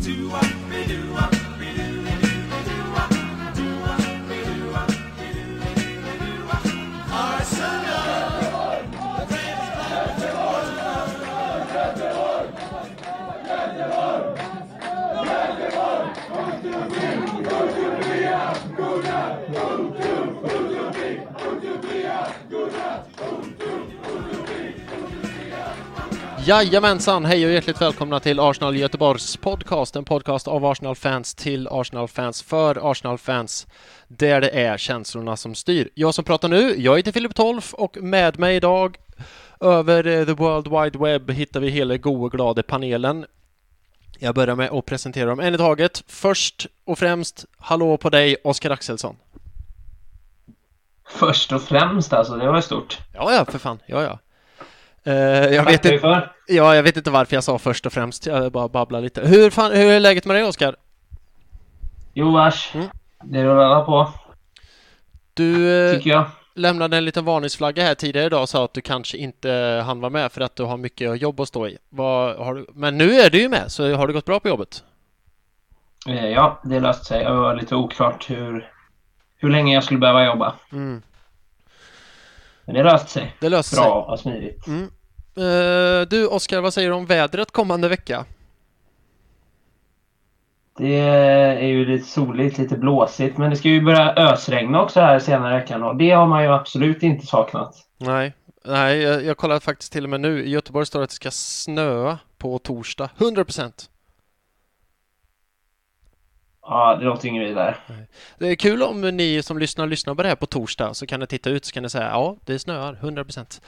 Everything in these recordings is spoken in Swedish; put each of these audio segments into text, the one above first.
do I? Jajamensan, hej och hjärtligt välkomna till Arsenal Göteborgs podcast, en podcast av Arsenal-fans till Arsenal-fans för Arsenal-fans, där det är känslorna som styr. Jag som pratar nu, jag heter Filip Tolf och med mig idag över eh, the world wide web hittar vi hela goa glada panelen. Jag börjar med att presentera dem en i taget. Först och främst, hallå på dig, Oskar Axelsson. Först och främst alltså, det var stort. Ja, ja, för fan, ja, ja. Uh, jag, vet inte, ja, jag vet inte varför jag sa först och främst, jag bara babblar lite. Hur, fan, hur är läget med dig Oskar? Jo vars, mm. det rullar på. Du uh, Tycker jag. lämnade en liten varningsflagga här tidigare idag och sa att du kanske inte hann vara med för att du har mycket jobb att stå i. Du, men nu är du ju med, så har det gått bra på jobbet? Uh, ja, det löste sig. Det var lite oklart hur, hur länge jag skulle behöva jobba. Mm. Men det löste sig. Det löste Bra sig. och smidigt. Mm. Uh, du Oskar, vad säger du om vädret kommande vecka? Det är ju lite soligt, lite blåsigt, men det ska ju börja ösregna också här senare i veckan och det har man ju absolut inte saknat. Nej, nej jag, jag kollade faktiskt till och med nu. I Göteborg står det att det ska snöa på torsdag. 100 procent. Ja, det låter inget vidare. Det är kul om ni som lyssnar lyssnar på det här på torsdag så kan ni titta ut så kan ni säga ja, det snöar 100 procent.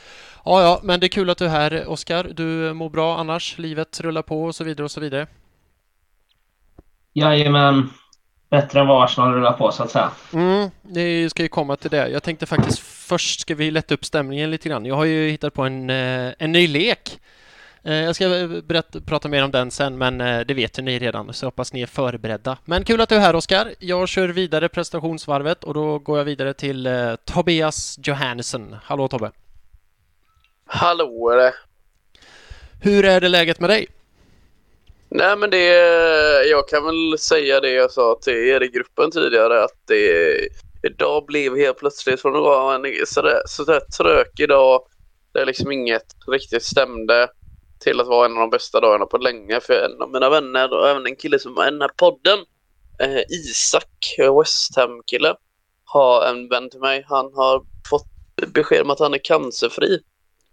Ja, ja, men det är kul att du är här Oskar. Du mår bra annars. Livet rullar på och så vidare och så vidare. Jajamän. Bättre än vad Arsenal rullar på så att säga. Mm, det ska ju komma till det. Jag tänkte faktiskt först ska vi lätta upp stämningen lite grann. Jag har ju hittat på en, eh, en ny lek. Jag ska berätta, prata mer om den sen, men det vet ju ni redan, så hoppas ni är förberedda. Men kul att du är här, Oskar. Jag kör vidare prestationsvarvet och då går jag vidare till eh, Tobias Johannesson. Hallå Tobbe! Hallå är Hur är det läget med dig? Nej men det, jag kan väl säga det jag sa till er i gruppen tidigare att det idag blev helt plötsligt från att vara en sådär, sådär trökig dag där liksom inget riktigt stämde till att vara en av de bästa dagarna på länge för en av mina vänner och även en kille som i den här podden, eh, Isak, West Ham-kille, har en vän till mig. Han har fått besked om att han är cancerfri.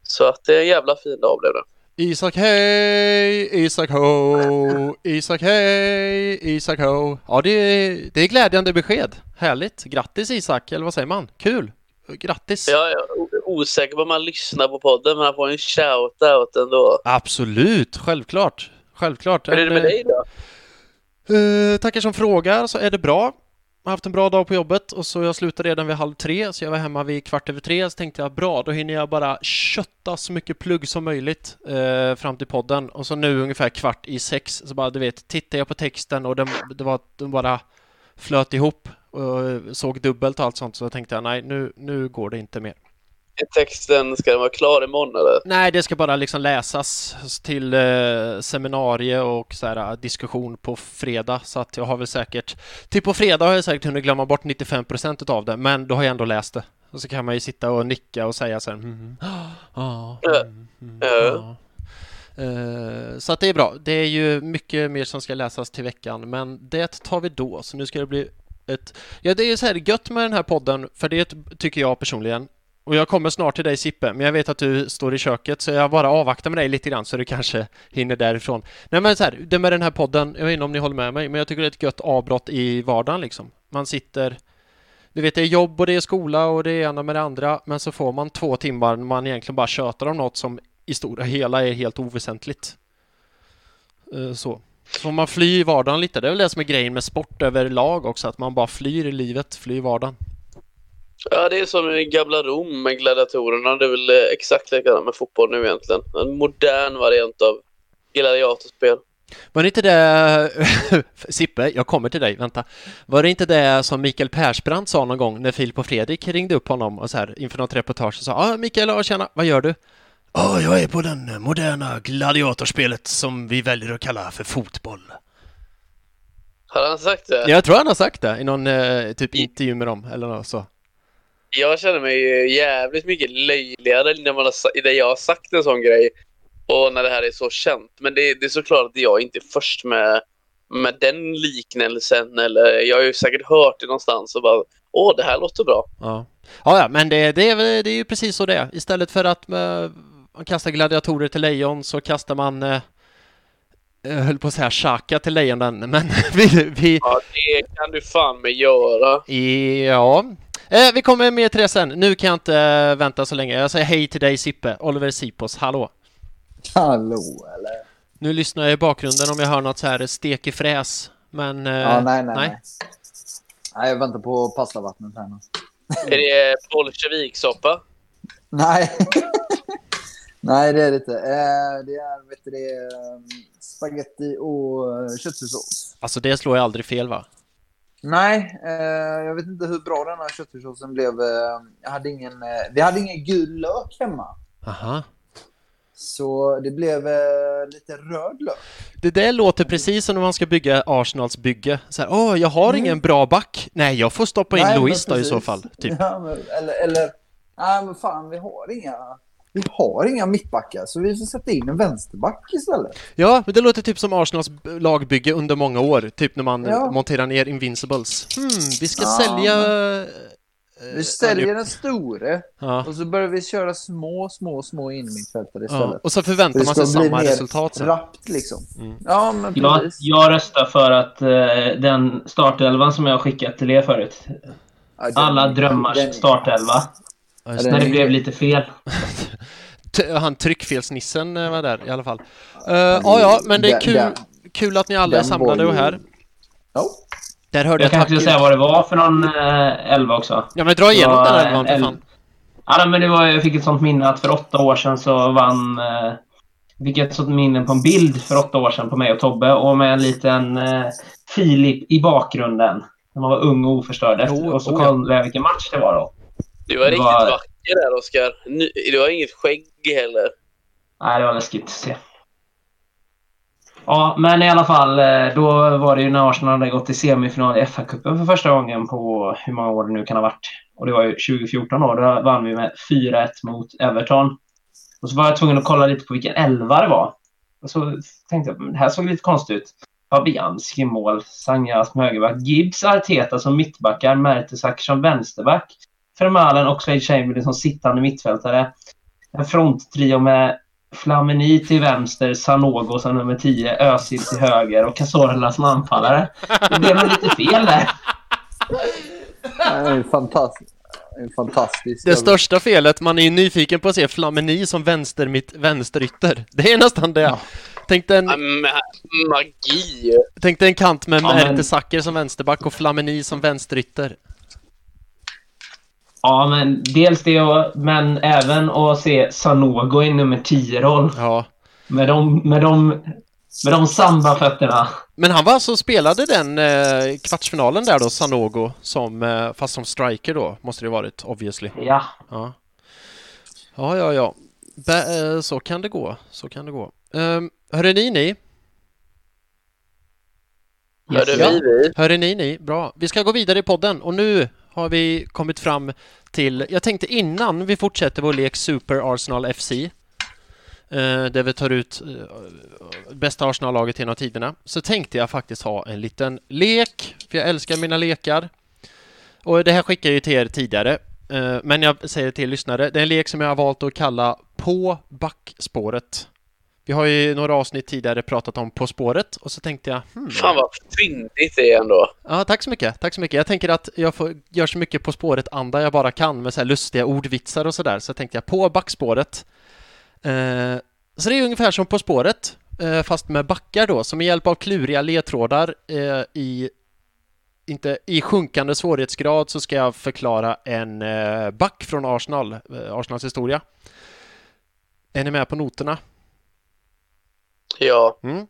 Så att det är en jävla fin dag blev det. Isak hej, Isak ho, Isak hej, Isak ho. Ja, det är, det är glädjande besked. Härligt. Grattis Isak, eller vad säger man? Kul. Grattis! Ja, är osäker på om man lyssnar på podden, men han får en shout-out ändå. Absolut, självklart. Självklart. Hur är det med dig då? Uh, tackar som frågar, så är det bra. Jag har haft en bra dag på jobbet och så jag slutade redan vid halv tre, så jag var hemma vid kvart över tre, så tänkte jag bra, då hinner jag bara kötta så mycket plugg som möjligt uh, fram till podden och så nu ungefär kvart i sex, så bara du vet, tittar jag på texten och den, det var, den bara flöt ihop och såg dubbelt och allt sånt så tänkte jag nej, nu, nu går det inte mer. Texten, ska den vara klar imorgon eller? Nej, det ska bara liksom läsas till eh, seminarie och så här, diskussion på fredag så att jag har väl säkert till på fredag har jag säkert hunnit glömma bort 95 procent av det, men då har jag ändå läst det. Och så kan man ju sitta och nicka och säga så här, mm, ah, mm, mm, ah. Uh, så att det är bra. Det är ju mycket mer som ska läsas till veckan, men det tar vi då. Så nu ska det bli ett... Ja, det är så här gött med den här podden, för det tycker jag personligen. Och jag kommer snart till dig Sippe, men jag vet att du står i köket så jag bara avvaktar med dig lite grann så du kanske hinner därifrån. Nej men så här, det med den här podden, jag vet inte om ni håller med mig, men jag tycker det är ett gött avbrott i vardagen liksom. Man sitter du vet, det är jobb och det är skola och det är ena med det andra, men så får man två timmar när man egentligen bara tjötar om något som i stora hela är helt oväsentligt. Eh, så. Så får man fly i vardagen lite. Det är väl det som är grejen med sport överlag också, att man bara flyr i livet, flyr i vardagen. Ja, det är som i gamla Rom med gladiatorerna. Det är väl exakt likadant med fotboll nu egentligen. En modern variant av gladiatorspel. Var det inte det, Sippe, jag kommer till dig, vänta. Var det inte det som Mikael Persbrandt sa någon gång när Filip och Fredrik ringde upp honom och så här inför något reportage och sa Ja, ah, Mikael, ja, tjena, vad gör du? Ja, oh, jag är på den moderna gladiatorspelet som vi väljer att kalla för fotboll. Har han sagt det? Jag tror han har sagt det i någon eh, typ intervju med dem eller något så. Jag känner mig jävligt mycket löjligare när, man har, när jag har sagt en sån grej och när det här är så känt. Men det, det är såklart att jag inte är först med, med den liknelsen. Eller jag har ju säkert hört det någonstans och bara åh, det här låter bra. Ja, ja, ja men det, det, är, det är ju precis så det är. Istället för att man kastar gladiatorer till lejon så kastar man eh, jag höll på att säga Shaka till lejonen, men vi, vi Ja, det kan du fan med göra. ja. Eh, vi kommer mer till det sen. Nu kan jag inte eh, vänta så länge. Jag säger hej till dig Sippe, Oliver Sipos, hallå. Hallå eller? Nu lyssnar jag i bakgrunden om jag hör något så här stek fräs, men... eh, Ja, nej, nej, nej. nej. Nej, jag väntar på pastavattnet här nu. Är det bolsjeviksoppa? Nej. nej, det är det inte. Eh, det är, vet du det, eh, spaghetti och köttfärssås. Alltså det slår jag aldrig fel va? Nej, eh, jag vet inte hur bra den här köttfärssåsen blev. Eh, jag hade ingen, eh, vi hade ingen gul lök hemma. Aha. Så det blev eh, lite röd lök. Det där låter precis som när man ska bygga Arsenals bygge. Så här, åh, jag har Mm. ingen bra back. Nej, jag får stoppa in Nej, Louis då i så fall. Typ. Ja, men, eller, eller, nej men fan vi har inga, vi har inga mittbackar så vi får sätta in en vänsterback istället. Ja, men det låter typ som Arsenals lagbygge under många år. Typ när man Ja. monterar ner Invincibles. Hmm, vi ska Ja, sälja... Vi eh, säljer den store Ja. och så börjar vi köra små, små, små innermittfältare Ja. istället. Och så förväntar man sig samma mer resultat sen. Rappt liksom. Mm. Ja men Jag, jag röstar för att eh, den startelvan som jag har skickat till er förut. Ja, Alla drömmars startelva. Ja, just den- det. När det blev lite fel. Han tryckfelsnissen eh, var där i alla fall. Uh, ja, ja, men det är kul, den- kul att ni alla är samlade och här. Ja. Där hörde Jag jag, kan tack. inte säga vad det var för någon eh, elva också. Ja, men dra igenom den elvan för fan. Ja, men det var, jag fick ett sånt minne att för åtta år sedan så vann... Eh, fick ett sånt minne på en bild för åtta år sedan på mig och Tobbe och med en liten eh, Filip i bakgrunden. När man var ung och oförstörd. Efter, Jo, och så oh kollade jag vilken match det var då. Du var Det riktigt var- vacker där Oskar. Du har inget skägg heller. Nej, det var läskigt att se. Ja, men i alla fall, eh, då var det ju när Arsenal hade gått till semifinal i FA-cupen för första gången på hur många år det nu kan ha varit. Och det var ju 2014 år. Då vann vi med 4-1 mot Everton. Och så var jag tvungen att kolla lite på vilken elva det var. Och så tänkte jag, men det här såg lite konstigt ut. Fabianski mål, Sanja som högerback, Gibbs, Arteta som mittbackar, Mertesacker som vänsterback, Vermaelen och Slade Chamberlain som sittande mittfältare. En fronttrio med Flamini till vänster, Sanogo som nummer 10, Özil till höger och Cazorla som anfallare. Det blev lite fel där. Nej, fantastiskt. Fantastiskt. Det största felet, man är ju nyfiken på att se Flamini som vänster, mitt, vänsterytter. Det är nästan det. Ja. Tänk dig en, Magi! tänk dig en kant med Ja, men- Mertesacker som vänsterback och Flamini som vänsterytter. Ja, men dels det, och, men även att se Sanogo i nummer 10-roll. Ja. Med de, med de, med de sambafötterna. Men han var alltså spelade den eh, kvartsfinalen där då, Sanogo, som, eh, fast som striker då, måste det varit, obviously. Ja. Ja, ja, ja. ja. Bä- eh, så kan det gå, så kan det gå. Um, hörde ni ni? Hörde Ja. vi vi? Hörde ni ni? Bra. Vi ska gå vidare i podden och nu har vi kommit fram till, jag tänkte innan vi fortsätter vår lek Super Arsenal FC, eh, där vi tar ut eh, bästa Arsenal-laget genom tiderna, så tänkte jag faktiskt ha en liten lek, för jag älskar mina lekar. Och det här skickade jag ju till er tidigare, eh, men jag säger till lyssnare, det är en lek som jag har valt att kalla På backspåret. Vi har ju några avsnitt tidigare pratat om På spåret och så tänkte jag hmm, Fan vad fyndigt det är ändå. Ja, tack så mycket. Tack så mycket. Jag tänker att jag får, gör så mycket På spåret-anda jag bara kan med så här lustiga ordvitsar och sådär. Så tänkte jag på backspåret. Eh, så det är ungefär som På spåret, eh, fast med backar då, som med hjälp av kluriga ledtrådar eh, i inte i sjunkande svårighetsgrad så ska jag förklara en eh, back från Arsenal, eh, Arsenals historia. Är ni med på noterna? Ja. Mm.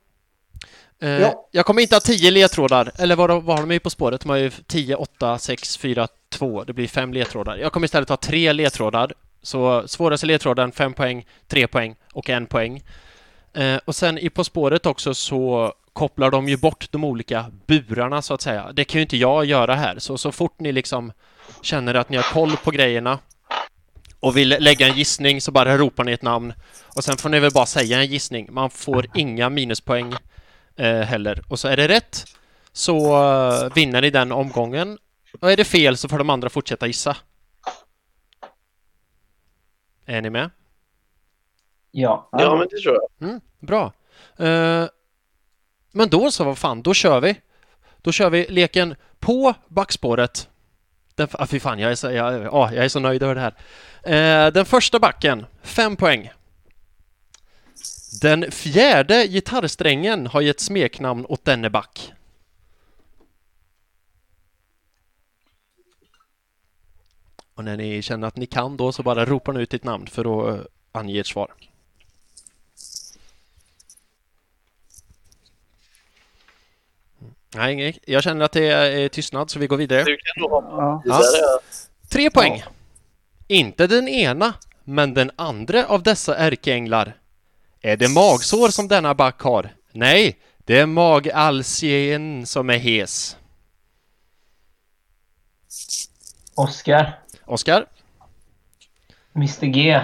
Eh, Ja. Jag kommer inte ha 10 ledtrådar, eller vad, vad har de ju på spåret? De har ju 10, 8, 6, 4, 2. Det blir fem ledtrådar. Jag kommer istället ha tre ledtrådar. Så svåraste ledtråden 5 poäng, 3 poäng och 1 poäng. Eh, och sen i På spåret också så kopplar de ju bort de olika burarna så att säga. Det kan ju inte jag göra här, så så fort ni liksom känner att ni har koll på grejerna och vill lägga en gissning så bara ropar ni ett namn och sen får ni väl bara säga en gissning. Man får inga minuspoäng eh, heller. Och så är det rätt så eh, vinner ni den omgången och är det fel så får de andra fortsätta gissa. Är ni med? Ja. Ja, men det tror jag. Mm, bra. Eh, men då så, vad fan, då kör vi. Då kör vi leken på backspåret. Den, ah, fy fan, jag är, så, jag, ah, jag är så nöjd över det här. Eh, den första backen, fem poäng. Den fjärde gitarrsträngen har gett smeknamn åt denne back. Och när ni känner att ni kan då så bara ropar ni ut ditt namn för att uh, ange ert svar. Nej, inget. jag känner att det är tystnad så vi går vidare. Ja. Ja. Tre poäng. Inte den ena, men den andra av dessa ärkeänglar. Är det magsår som denna back har? Nej, det är magalsien som är hes. Oscar. Oskar? Mr G.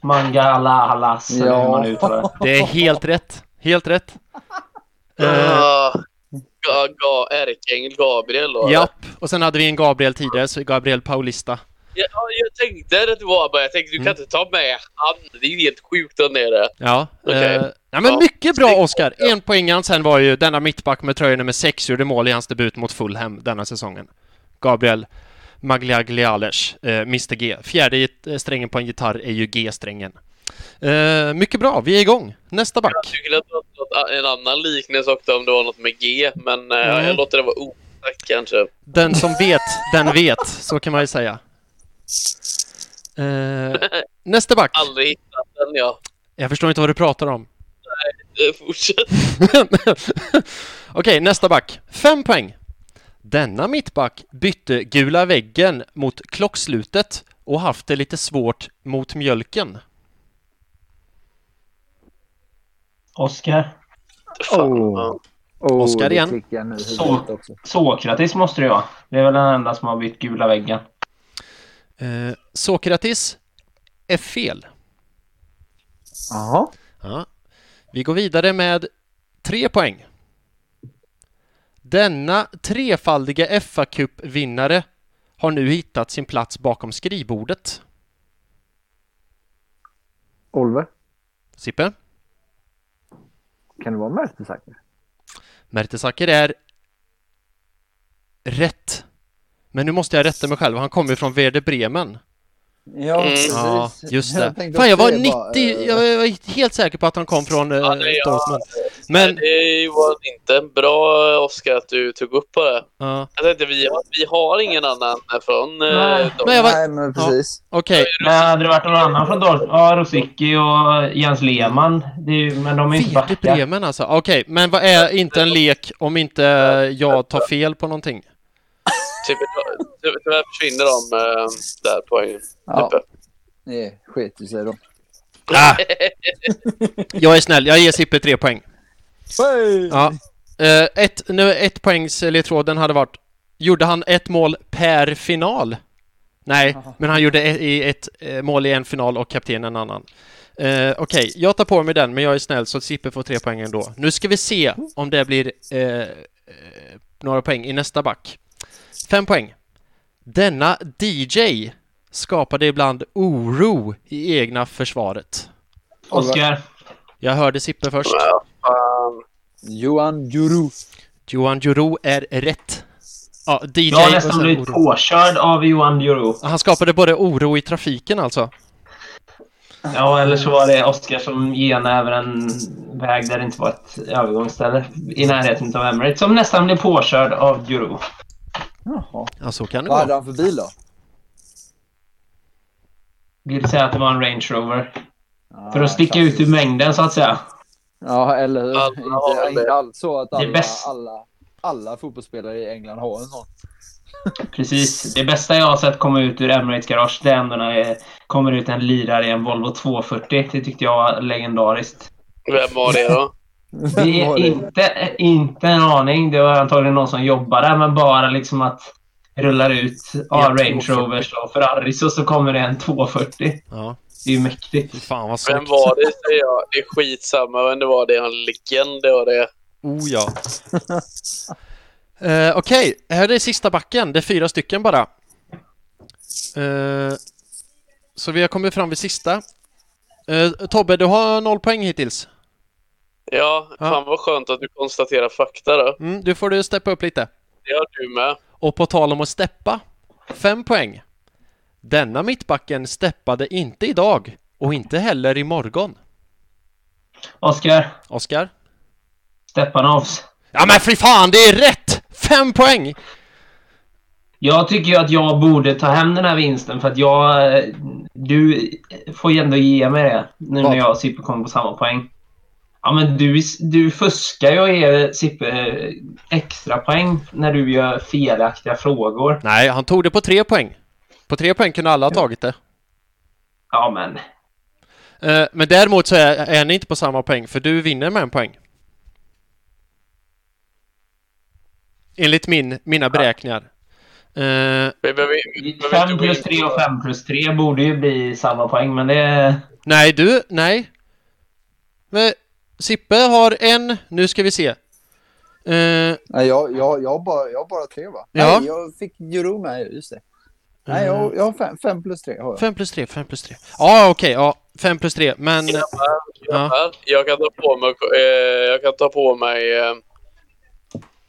Mangalahalas. eller Ja. hur man uttalar det. Det är helt rätt. Helt rätt. Uh, ärkeängel Gabriel då? japp, och sen hade vi en Gabriel tidigare, så Gabriel Paulista. Ja, jag tänkte att det var bara, jag tänkte du kan Mm. inte ta med han. Det är ju helt sjukt där nere. Ja. Okej. eh, ja men Ja. mycket bra. Oskar! En poängen sen var ju denna mittback med tröja nummer 6 gjorde mål i hans debut mot Fulham denna säsongen. Gabriel Magliagliales, eh, Mr G. Fjärde eh, strängen på en gitarr är ju G-strängen. Eh, mycket bra, vi är igång. Nästa back. Jag skulle ha en annan liknelse också om det var något med G, men eh, Mm. jag låter det vara osagt kanske. Den som vet, den vet. Så kan man ju säga. Eh, nästa back. Aldrig hittat den, ja. Jag förstår inte vad du pratar om. Eh, Fortsätt. Okej, nästa back. Fem poäng. Denna mittback bytte gula väggen mot klockslutet och haft det lite svårt mot mjölken. Oscar. Fan. Oh. Oh, Oscar det igen. också. Sokrates måste det vara. Det är väl den enda som har bytt gula väggen. Eh, Sokrates är fel. Jaha. Ja. Vi går vidare med tre poäng. Denna trefaldiga fa Cup-vinnare har nu hittat sin plats bakom skrivbordet. Oliver, Sippe? kan det vara Mertesacker? Mertesacker är rätt. Men nu måste jag rätta mig själv. Han kommer ju från Werder Bremen. Ja, Mm. Ja, just det. tänkte Fan, jag var det bara, 90... eh, Jag var helt säker på att han kom från eh, Ja, det- ja. Dortmund. Men... Men... Det var inte bra, Oskar, att du tog upp på det. Ja, Jag tänkte, vi har, vi har ingen annan från Nej. eh, Men jag var- Nej, men precis. okej. Men hade det varit någon annan från Dortmund? Ja, Rosicki och Jens Lehmann. Det är, ju- men de är inte backar. Bremen alltså. Okej, men vad är inte en lek om inte jag tar fel på någonting? Typ, tyvärr tyvärr försvinner de eh, där poängen. Ja, Typ. det sket ju sig då. Ah! Jag är snäll, jag ger Sippe tre poäng. Hey! Ja. Eh, ett, nu, ett poängs ledtråden hade varit Gjorde han ett mål per final? Nej, men han gjorde ett, i ett eh, mål i en final och kapten en annan. Eh, Okej, jag tar på mig den, men jag är snäll så Sippe får tre poäng ändå. Nu ska vi se om det blir eh, några poäng i nästa back. Fem poäng. Denna DJ skapade ibland oro i egna försvaret. Oscar. Jag hörde Sippe först. Fan. Johan Juru. Johan Juro är rätt. Ja, DJ Jag har nästan blivit oro. påkörd av Johan Juro. Han skapade både oro i trafiken alltså. Ja, eller så var det Oscar som gena över en väg där det inte var ett övergångsställe i närheten av Emirates som nästan blev påkörd av Juro. Jaha. Ja, så kan det Vad hade han för bil då? Vill säga att det var en Range Rover. Ja, För att sticka ut ur mängden så att säga. Ja, eller hur? Alla har Inte, väl det. inte alls så att Det är alla, bäst. alla, alla fotbollsspelare i England har en sån. Precis. Det bästa jag har sett komma ut ur Emirates garage det är ändå när det kommer ut en lirare i en Volvo 240. Det tyckte jag var legendariskt. Vem var det då? Det är inte, inte en aning. Det var antagligen någon som jobbar där, men bara liksom att rullar ut ja, Range 240. Rovers och Ferraris och så kommer det en 240. Ja, Det är ju mäktigt. fan vad Vem var det säger jag? Det är skitsamma vem det var. Det är en legend det var det. Oh ja. Eh, Okej, här är sista backen. Det är fyra stycken bara. Eh, så vi har kommit fram vid sista. Eh, Tobbe, du har noll poäng hittills. Ja, fan vad skönt att du konstaterar fakta då. Mm, du får du steppa upp lite. Det har du med. Och på tal om att steppa, fem poäng. Denna mittbacken steppade inte idag och inte heller imorgon. Oskar, Oskar? Stepanovs. Ja men fy fan, det är rätt! Fem poäng! Jag tycker ju att jag borde ta hem den här vinsten för att jag... eh, Du får ju ändå ge mig det nu Vad? när jag och Sippe kommer på samma poäng. Ja, men du, du fuskar ju och ger Sippe eh, extra poäng när du gör felaktiga frågor. Nej, han tog det på tre poäng. På tre poäng kunde alla ha tagit det. Ja, men... Eh, Men däremot så är, är ni inte på samma poäng, för du vinner med en poäng. Enligt min, mina beräkningar. Eh, behöver inte 5 gå plus in 3 på- och 5 plus 3 borde ju bli samma poäng, men det... nej, du, nej. Men Sippe har en, nu ska vi se. Eh, Nej, jag, jag, jag, har bara, jag har bara tre va? Ja. Nej, jag fick Juro med, just det. Nej, jag, jag har fem, fem plus tre. Har jag. 5 plus 3, 5 plus 3. Ja, okej, ja. 5 plus 3, men... Grabbar, grabbar, Jag kan ta på mig, eh, jag kan ta på mig eh,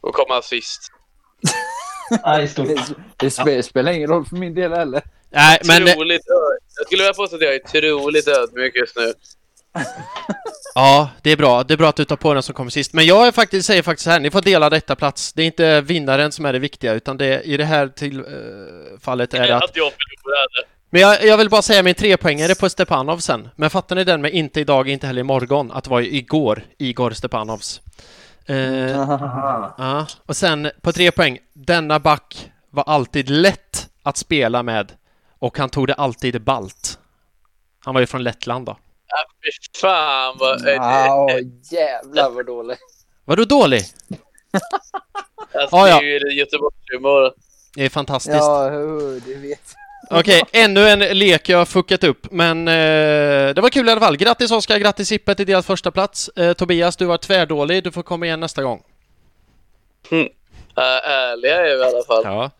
och komma sist. Nej, stort. Det, det spe- spelar ingen roll för min del heller. Nej, men... Troligt Jag skulle vilja påstå att jag är otroligt ödmjuk just nu. Ja, det är bra. Det är bra att du tar på den som kommer sist. Men jag är faktiskt, säger faktiskt så här, ni får dela detta plats. Det är inte vinnaren som är det viktiga, utan det i det här till, eh, fallet är det att... Men jag, jag vill bara säga min trepoängare på Stepanov sen. Men fattar ni den med inte idag, inte heller imorgon? Att det var igår, Igor Stepanovs. Eh, ja. Och sen på tre poäng, denna back var alltid lätt att spela med och han tog det alltid balt. Han var ju från Lettland då. Fy fan vad... Ja, jävlar vad dålig. Var du dålig? Alltså, Ja, ja. Det är ju Göteborgshumor. Det är fantastiskt. Ja, det vet Okej, ännu en lek jag har fuckat upp, men eh, det var kul i alla fall. Grattis Oskar, grattis Sippe till deras första plats. Eh, Tobias, du var tvärdålig. Du får komma igen nästa gång. Äh, ärliga är vi i alla fall. Ja.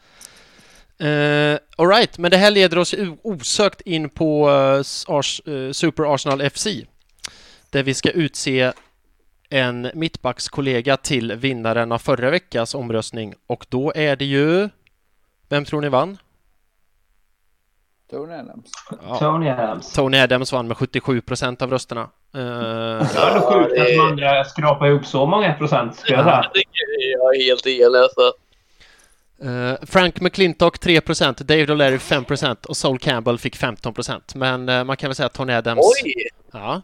Uh, Alright, men det här leder oss osökt in på eh, Ars, eh, Super Arsenal FC. Där vi ska utse en mittbackskollega till vinnaren av förra veckans omröstning. Och då är det ju... Vem tror ni vann? Tony Adams. Ja. Tony Adams. Tony Adams vann med 77 procent av rösterna. Eh, Det var ändå sjukt att de andra skrapar ihop så många procent, skulle jag säga. Jag är helt enig alltså. Eh, Frank McClintock 3% David O'Leary 5% och Sol Campbell fick 15 Men eh, man kan väl säga att Tony Adams... Oj! Ja.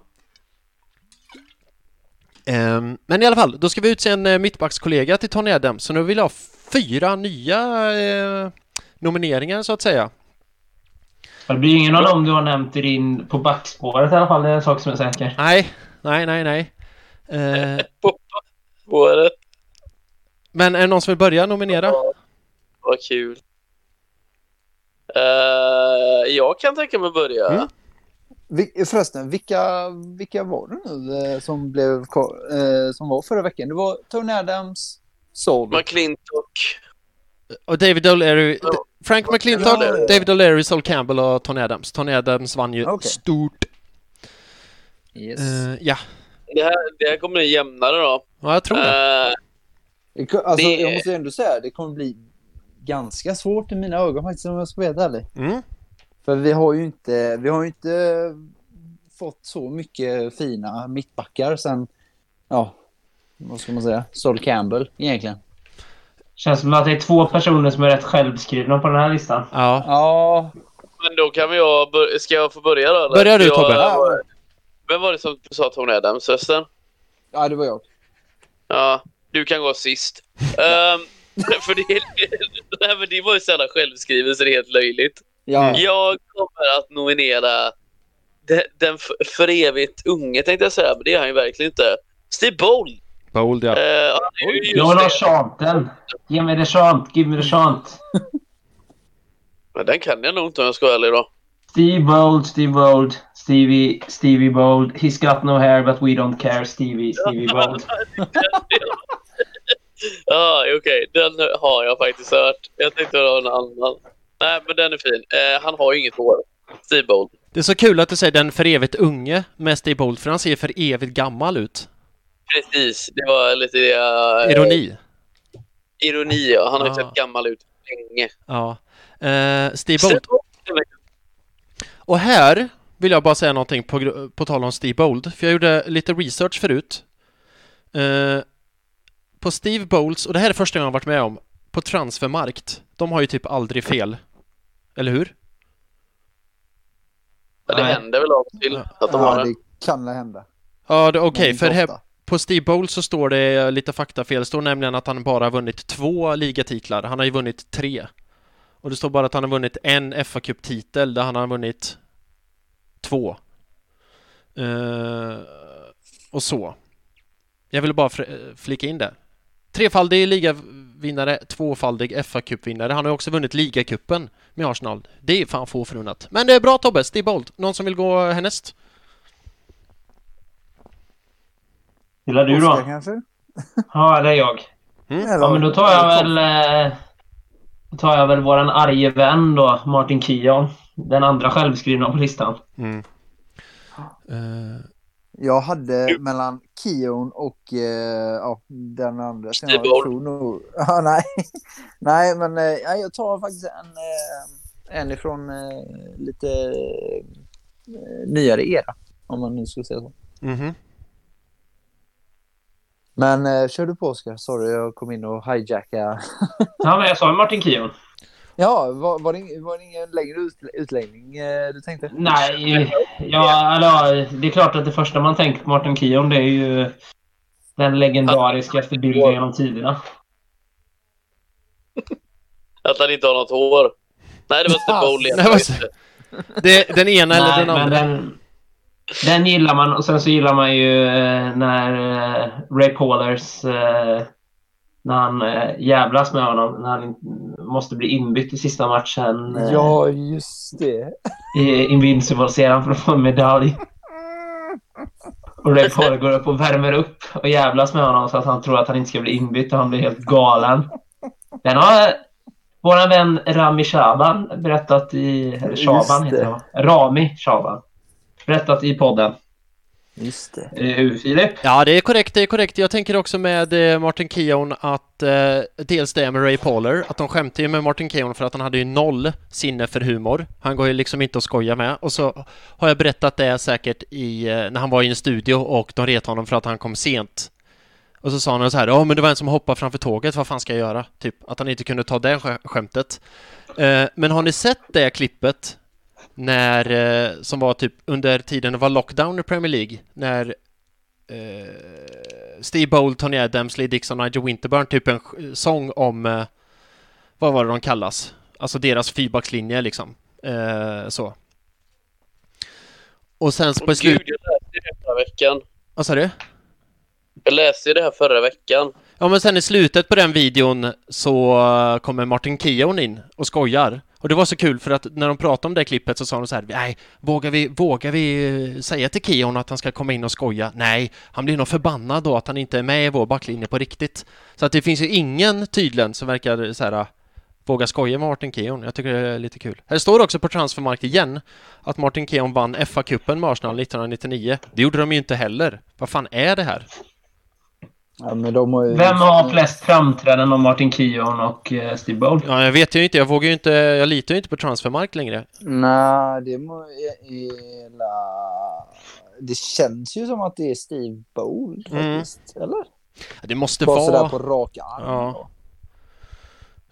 Ehm, men i alla fall, då ska vi utse en uh, mittbackskollega till Tony Adams. Så nu vill jag ha fyra nya nomineringar så att säga. Det blir ingen av dem du har nämnt i din, på backspåret i alla fall. Det är en sak som är säker. Nej, nej, nej, nej. Eh, Året. men är det någon som vill börja nominera? Vad kul. Eh, jag kan tänka mig börja. Mm. Förresten, vilka, vilka var det nu eh, som, blev, eh, som var förra veckan? Det var Tony Adams, Sol. McClintock. Och David O'Leary... Ja. Frank McClintock. David O'Leary, Sol Campbell och Tony Adams. Tony Adams vann ju Okej. stort. Yes. Eh, ja. Det här, det här kommer bli jämnare då. ja, jag tror det. Alltså, det- Jag måste ändå säga det kommer bli ganska svårt i mina ögon faktiskt om jag ska vara ärlig. Mm. För vi har ju inte, vi har ju inte fått så mycket fina mittbackar sen, ja, vad ska man säga, Sol Campbell egentligen. Känns som att det är två personer som är rätt självskrivna på den här listan. Ja. Ja, men då kan vi jag... Ska jag få börja då? eller? Börja du, Tobbe. Ja. Vem var det som sa Tony Adams förresten? ja det var jag. Ja, du kan gå sist. Ehm, för det, nej, men det var ju så jävla självskrivet så det är helt löjligt. Ja, Jag kommer att nominera de- den f- för evigt unge tänkte jag säga, men det är han ju verkligen inte. Steve Bold. Bold ja. Vill ha det. chanten. Ge mig det chant. Give me the chant. Men den kan jag nog inte om jag ska vara ärlig då. Steve Bold, Steve Bold, Stevie, Stevie Bold. He's got no hair but we don't care. Stevie, Stevie Bold. Ja, okej. Den har jag faktiskt hört. Jag tänkte ha en annan. Nej, men den är fin. Eh, han har ju inget hår. Steve Bold. Det är så kul att du säger den för evigt unge med Steve Bold, för han ser för evigt gammal ut. Precis. Det var lite uh, Ironi. Ironi, ja. Han har ju Ah. sett gammal ut länge. Ja. Eh, Steve Bold. Och här vill jag bara säga någonting på, på tal om Steve Bold, för jag gjorde lite research förut. Eh, på Steve Bolds, och det här är första gången jag har varit med om, på Transfermarkt. De har ju typ aldrig fel. Eller hur? Ja, det Nej. händer väl av och till att de Ja, har det. det kan hända. Ja, det- okej, inte för här, på Steve Bold så står det lite faktafel. Det står nämligen att han bara har vunnit två ligatitlar. Han har ju vunnit tre. Och det står bara att han har vunnit en fa Cup-titel där han har vunnit två. Eh, och så. Jag ville bara flika in det. Trefaldig ligavinnare, tvåfaldig fa Cup-vinnare. Han har också vunnit ligacupen med Arsenal. Det är fan få förunnat. Men det är bra Tobbe, Steve Bold. Någon som vill gå härnäst? Gillar du Oscar då? kanske? Ja, det är jag. Mm. Ja, men då tar jag väl... Eh, då tar jag väl våran arge vän då, Martin Kion. Den andra självskrivna på listan. Mm. Eh, Jag hade mellan Kion och eh, ja, den andra. Jag tror nog... Ja, nej. nej, men eh, ja, jag tar faktiskt en, eh, en ifrån eh, lite eh, nyare era. Om man nu skulle säga så. mhm. Men eh, kör du på Oskar? Sorry, jag kom in och hijackade. Ja, men jag sa ju Martin Kion. Ja, var, var, det, var det ingen längre ut, utläggning eh, du tänkte? Nej, ja, ja, det är klart att det första man tänker på Martin Kion det är ju den legendariskaste bilden genom tiderna. Att han inte har något hår. Nej, det var. Nej, vad- Det, den ena eller Nej, den men andra? den, den gillar man och sen så gillar man ju eh, när eh, Ray Paulers när han eh, jävlas med honom när han måste bli inbytt i sista matchen eh, Ja, just det. i Invincible-serien för att få en medalj. Och Ray Pauler går upp och värmer upp och jävlas med honom så att han tror att han inte ska bli inbytt och han blir helt galen. Den har vår vän Rami Shaban berättat i... Eller Shaban heter han? Rami Shaban. Berättat i podden. Just det. Eh, Filip? Ja, det är korrekt, det är korrekt. Jag tänker också med eh, Martin Keown att eh, dels det med Ray Poller, att de skämtade ju med Martin Keown för att han hade ju noll sinne för humor. Han går ju liksom inte att skoja med. Och så har jag berättat det säkert i, eh, när han var i en studio och de retade honom för att han kom sent. Och så sa han så här, ja men det var en som hoppade framför tåget, vad fan ska jag göra? Typ, att han inte kunde ta det skä- skämtet. Eh, men har ni sett det klippet när, eh, som var typ under tiden det var lockdown i Premier League, när eh, Steve Bold, Tony Adams, Lee Dixon, Nigel Winterburn, typ en sång om, eh, vad var det de kallas? Alltså deras fyrbackslinje liksom. Eh, så. Och sen så på Gud, slut... jag läste det förra veckan. Vad sa du? Jag läste det här förra veckan. Ja men sen i slutet på den videon så eh, kommer Martin Keown in och skojar. Och det var så kul för att när de pratade om det klippet så sa de så här, nej, vågar vi, vågar vi eh, säga till Keon att han ska komma in och skoja? Nej, han blir nog förbannad då att han inte är med i vår backlinje på riktigt. Så att det finns ju ingen tydligen som verkar så här våga skoja med Martin Keon, Jag tycker det är lite kul. Här står också på Transfermarkt igen att Martin Keon vann FA-cupen med Arsenal 1999. Det gjorde de ju inte heller. Vad fan är det här? Ja, men de har ju... Vem har flest framträdanden av Martin Kion och eh, Steve Bold? Ja, jag vet ju inte. Jag vågar ju inte. Jag litar ju inte på Transfermarkt längre. Nej, det må... Hela... Det känns ju som att det är Steve Bold Mm. faktiskt. Eller? Det måste Bara sådär vara... på rak arm. Ja.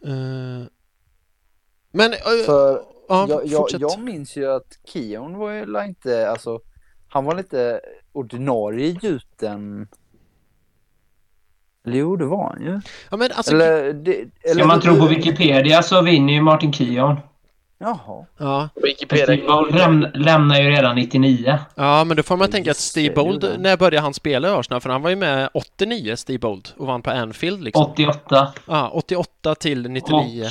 Eh, Men... eh, För ja, jag, jag, jag minns ju att Kion var ju inte, alltså, han var lite ordinarie i gjuten. Eller jo, det var han ju. Ja, men alltså... Eller, det, eller Ska man tro på Wikipedia så vinner ju Martin Kion. Jaha. Ja. Wikipedia. Steve Bold läm lämnar ju redan 99. ja, men då får man tänka att Steve Bold, när började han spela i Arsenal? För han var ju med 89, Steve Bold, och vann på Anfield liksom. 88. Ja, 88 till 99.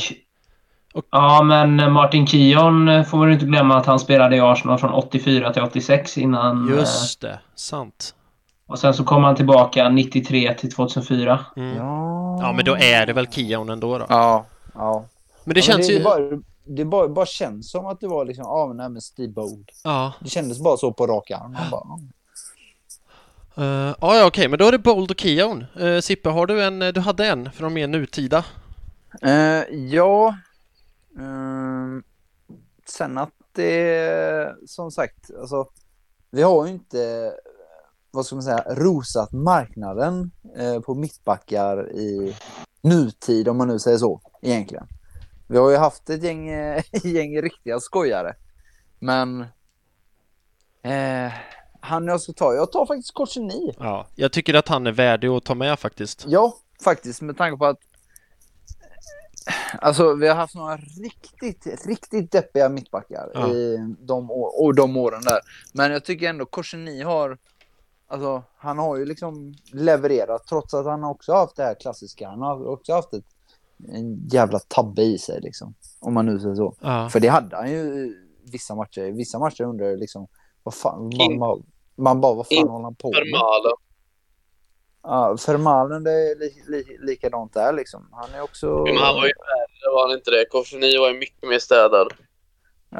Och, ja, men Martin Keown får man ju inte glömma att han spelade i Arsenal från 84 till 86 innan... eh, Just det, sant. Och sen så kom han tillbaka 93 till 2004. Mm. Ja. Ja, men då är det väl Keown ändå då. Ja. ja. Men det Ja, känns det, ju... Det, bara, det bara, bara känns som att det var liksom, ja men nej men Steve Bold. Ja, Det kändes bara så på rak arm. Man bara, uh, ja, ja okej, men då är det Bold och Keown. Uh, Sippe, har du en, du hade en för de mer nutida? Eh, ja. Ehm, sen att det, som sagt, alltså, vi har ju inte, vad ska man säga, rosat marknaden eh, på mittbackar i nutid, om man nu säger så, egentligen. Vi har ju haft ett gäng, eh, gäng riktiga skojare. Men eh, han jag ska ta, jag tar faktiskt Korseni. Ja, jag tycker att han är värdig att ta med faktiskt. Ja, faktiskt med tanke på att Alltså vi har haft några riktigt, riktigt deppiga mittbackar Ja. i de, och de åren där. Men jag tycker ändå Korseni har Alltså han har ju liksom levererat trots att han också har haft det här klassiska. Han har också haft ett, en jävla tabbe i sig liksom. Om man nu säger så. Ja. För det hade han ju vissa matcher. Vissa matcher undrar liksom vad fan, man, bara, man bara vad fan håller han på med? Vermalen. Ja, Fermalen det är li, li, likadant där liksom. Han är också... Men han var ju värre, var han inte det? Korseni var ju mycket mer städad.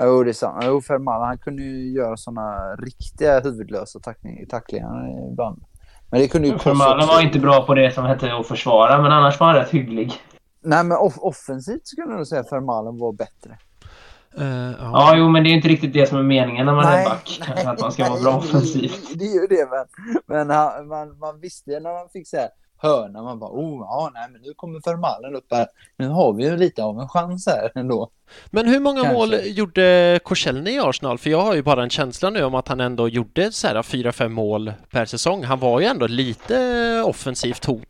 Jo, det är sant. Jo, Fermalen han kunde ju göra sådana riktiga huvudlösa tackling, tacklingar ibland. Men det kunde ju För Malin var inte bra på det som hette att försvara, men annars var han rätt hygglig. Nej, men off offensivt skulle jag nog säga Fermalen var bättre. Eh, Ja, ja. jo, men det är inte riktigt det som är meningen när man är back. Kanske att man ska vara bra nej, offensivt. Det, det är ju det, men, men han, man, man visste ju när man fick så här hörna, man bara oh, ja, nej, men nu kommer Fermalen upp här. Nu har vi ju lite av en chans här ändå. Men hur många Kanske. mål gjorde Korselny i Arsenal? För jag har ju bara en känsla nu om att han ändå gjorde så här 4-5 mål per säsong. Han var ju ändå lite offensivt hot.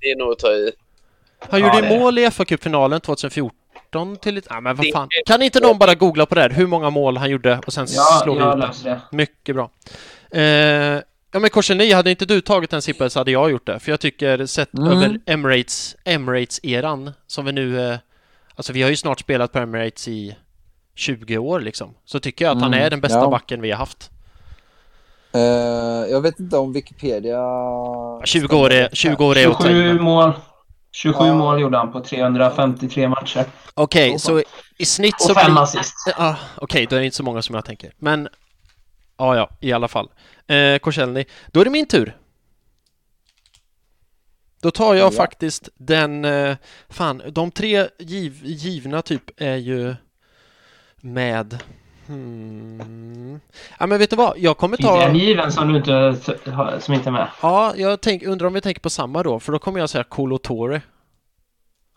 Det är nog att ta i. Han Ja, gjorde det- mål i fa finalen 2014 till ett... Ja, men vad fan. Kan inte någon bara googla på det här? Hur många mål han gjorde och sen Ja, slår vi ut det. Mycket bra. Eh, ja men Korseny, hade inte du tagit den Sippe så hade jag gjort det. För jag tycker sett Mm. över Emirates, Emirates-eran som vi nu... Eh, alltså vi har ju snart spelat på Emirates i 20 år liksom. Så tycker jag att han Mm, är den bästa ja. backen vi har haft. Eh, jag vet inte om Wikipedia... 20 år är, 20 år är att ta i, 27 men- mål. 27 Ja. mål gjorde han på 353 matcher. Okej, Åh, så i snitt så Och fem blir... assist. Ah, Okej, då är det inte så många som jag tänker. Men... Ja, ja, i alla fall. Eh, Korselny, då är det min tur. Då tar jag Ja. faktiskt den... Eh, fan, de tre giv, givna typ är ju med... Hmm. Ja, men vet du vad? Jag kommer Finns det ta... en given som du inte som inte är med? Ja, jag tänk, undrar om vi tänker på samma då, för då kommer jag säga Kolo Toure.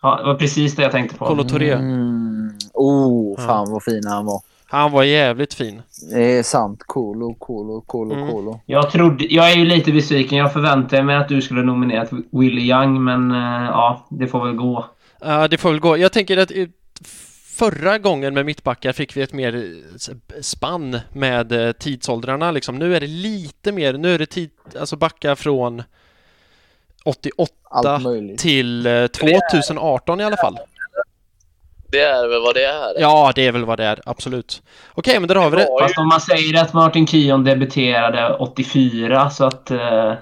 Ja, det var precis det jag tänkte på. Kolo Touré. Mm. Oh, Ja. fan vad fin han var. Han var jävligt fin. Det är sant. Kolo, kolo, kolo, Mm. kolo. Jag, trodde, jag är ju lite besviken. Jag förväntade mig att du skulle nominera Willie Young, men eh, ja, det får väl gå. Ja, det får väl gå. Jag tänker att förra gången med mittbackar fick vi ett mer eh, spann med eh, tidsåldrarna liksom. Nu är det lite mer, nu är det tid, alltså backa från 88 Allt möjligt. till eh, 2018 i alla fall. Det är väl vad det är. Ja, det är väl vad det är, absolut. Okej, men där har vi det. Fast om man säger att Martin Keown debuterade 84, så att... Eh,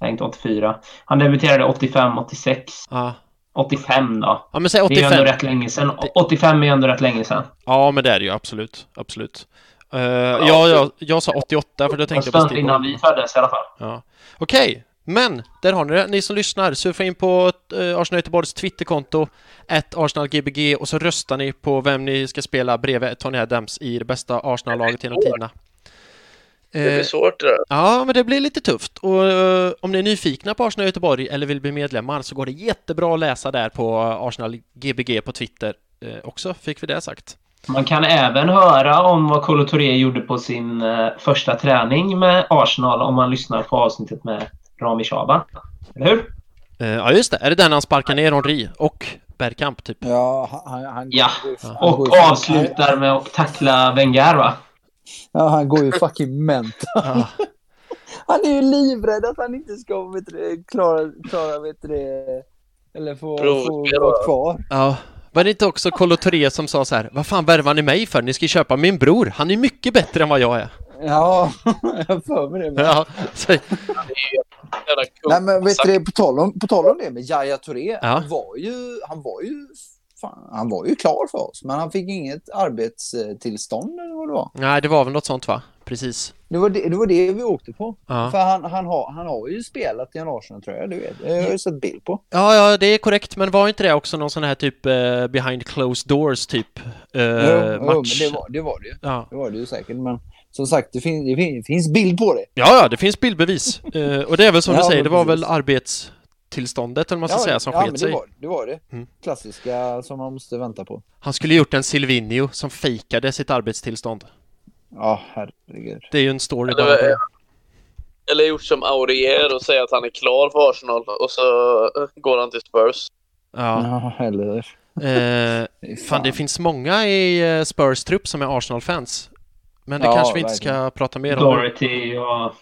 nej, inte 84. Han debuterade 85, 86. Ja, 85 då. ja men säg Det är ändå 85. rätt länge sedan. 85 är ändå rätt länge sedan. Ja, men det är det ju absolut, absolut. Uh, ja, jag, jag sa 88 för då tänkte jag på Steve innan vi föddes i alla fall. Ja. Okej, men där har ni det. Ni som lyssnar, surfa in på uh, Arsenal Göteborgs Twitterkonto, ett ArsenalGBG och så röstar ni på vem ni ska spela bredvid Tony Adams i det bästa Arsenal-laget genom tiderna. Det blir Eh, svårt det där. Ja, men det blir lite tufft. Och eh, om ni är nyfikna på Arsenal Göteborg eller vill bli medlemmar så går det jättebra att läsa där på Arsenal GBG på Twitter eh, också, fick vi det sagt. Man kan även höra om vad Kolo Touré gjorde på sin eh, första träning med Arsenal om man lyssnar på avsnittet med Rami Shaban. Eller hur? Eh, Ja, just det. Är det den han sparkar ner Henri? Och Bergkamp typ. Ja, han, han, Ja, han Och ju- avslutar med att tackla Wenger va? Ja, han går ju fucking ment. Ja. Han är ju livrädd att han inte ska vet du, klara, klara vet du, det, eller få, få Provspela. vara kvar. ja. Var det inte också Kolo Touré som sa så här, vad fan värvar ni mig för? Ni ska köpa min bror, han är mycket bättre än vad jag är. Ja, jag har för mig det. Men... Ja, så. Nej, men vet du, det, på, tal om, på tal om det med Yahya Touré, Ja. han var ju, han var ju, fan, han var ju klar för oss, men han fick inget arbetstillstånd eller vad det var. nej, det var väl något sånt va? Precis. Det var det, det, var det vi åkte på. Ja. För han, han, har, han har ju spelat i en Arsenal-tröja, du vet. Det har jag ju sett bild på. Ja, ja, det är korrekt, men var inte det också någon sån här typ eh, behind closed doors typ eh, Jo, jo, men match? det var, det var det ju. Ja. Det var det ju säkert, men som sagt, det, fin, det, fin, det finns bild på det. ja, ja, det finns bildbevis. Eh, och det är väl som Ja, du säger, det var väl precis. arbetstillståndet eller man ska ja, säga som ja, sket sig. det var det. Var det. Mm. Klassiska som man måste vänta på. Han skulle gjort en Silvinio som fejkade sitt arbetstillstånd. Ja, herregud. Det är ju en story Ja, det bara. Eller gjort som Aurier och säga att han är klar för Arsenal och så eh, går han till Spurs. Ja. Ja, eller Eh, Fy fan, det finns många i eh, Spurs trupp som är Arsenal-fans. Men det Ja, kanske vi inte ska verkligen. prata mer om. Dorothy och...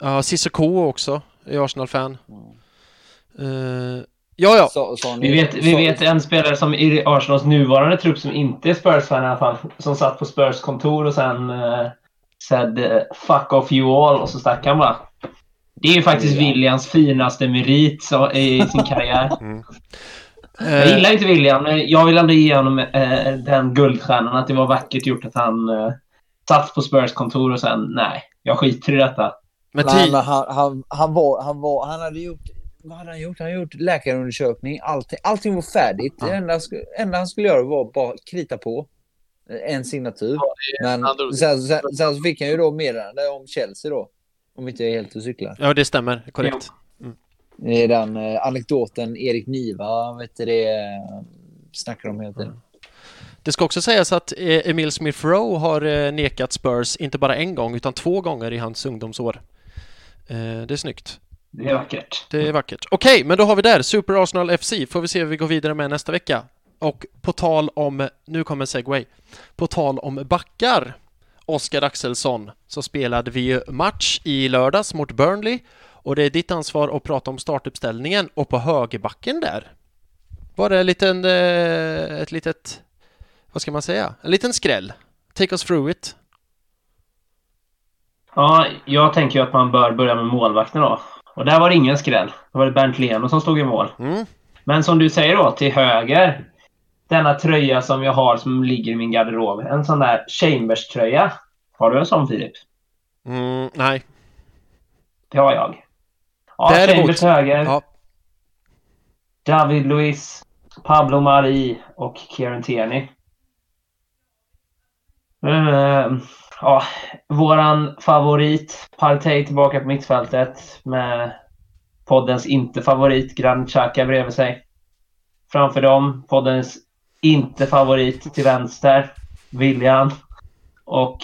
Ja, Cissoko också är Arsenal-fan. Eh, ja, ja. Så, sa ni- Vi vet, vi sa- vet en spelare som i Arsenals nuvarande trupp som inte är Spurs-fan i alla fall. Som satt på Spurs kontor och sen uh, said eh, “fuck off you all” och så stack han bara. Det är ju faktiskt William. Williams finaste merit så, i sin karriär. Jag Eh, gillar inte William, men jag vill ändå ge honom eh, den guldstjärnan att det var vackert gjort att han eh, satt på Spurs kontor och sen nej, jag skiter i detta. men Nej, ty, men han, han, han, var, han, var, han hade gjort... Vad hade han gjort? Han hade gjort läkarundersökning. Allting, allting var färdigt. Ja. Det enda, han skulle- enda han skulle göra var bara krita på en signatur. Men han drog- sen, sen, sen så fick han ju då meddelande om Chelsea då. Om inte jag är helt och cyklar. ja, det stämmer. Korrekt. Det är den eh, anekdoten Erik Niva, vet du det, eh, snackar om hela tiden. Det ska också sägas att eh, Emil Smith Rowe har eh, nekat Spurs inte bara en gång utan två gånger i hans ungdomsår. Eh, Det är snyggt. Det är vackert. Det är vackert. Okej, men då har vi där Super Arsenal FC. Får vi se hur vi går vidare med nästa vecka. Och på tal om, nu kommer en segway. På tal om backar, Oskar Axelsson, så spelade vi ju match i lördags mot Burnley och det är ditt ansvar att prata om startuppställningen och på högerbacken där var det en liten, ett litet, vad ska man säga, en liten skräll. Take us through it. Ja, jag tänker ju att man bör börja med målvakten då. Och där var det ingen skräll. Det var det Bernt Leno som stod i mål. Mm. Men som du säger då, till höger. Denna tröja som jag har som ligger i min garderob. En sån där Chambers-tröja. Har du en sån Filip? Mm, nej, Det har jag. Ja, Däremot- Chambers till höger. ja, David Luiz, Pablo Mari och Kieran Tierney. Uh, ja, våran favorit Partey tillbaka på mittfältet med poddens inte-favorit Granit Xhaka bredvid sig. Framför dem poddens inte-favorit till vänster William och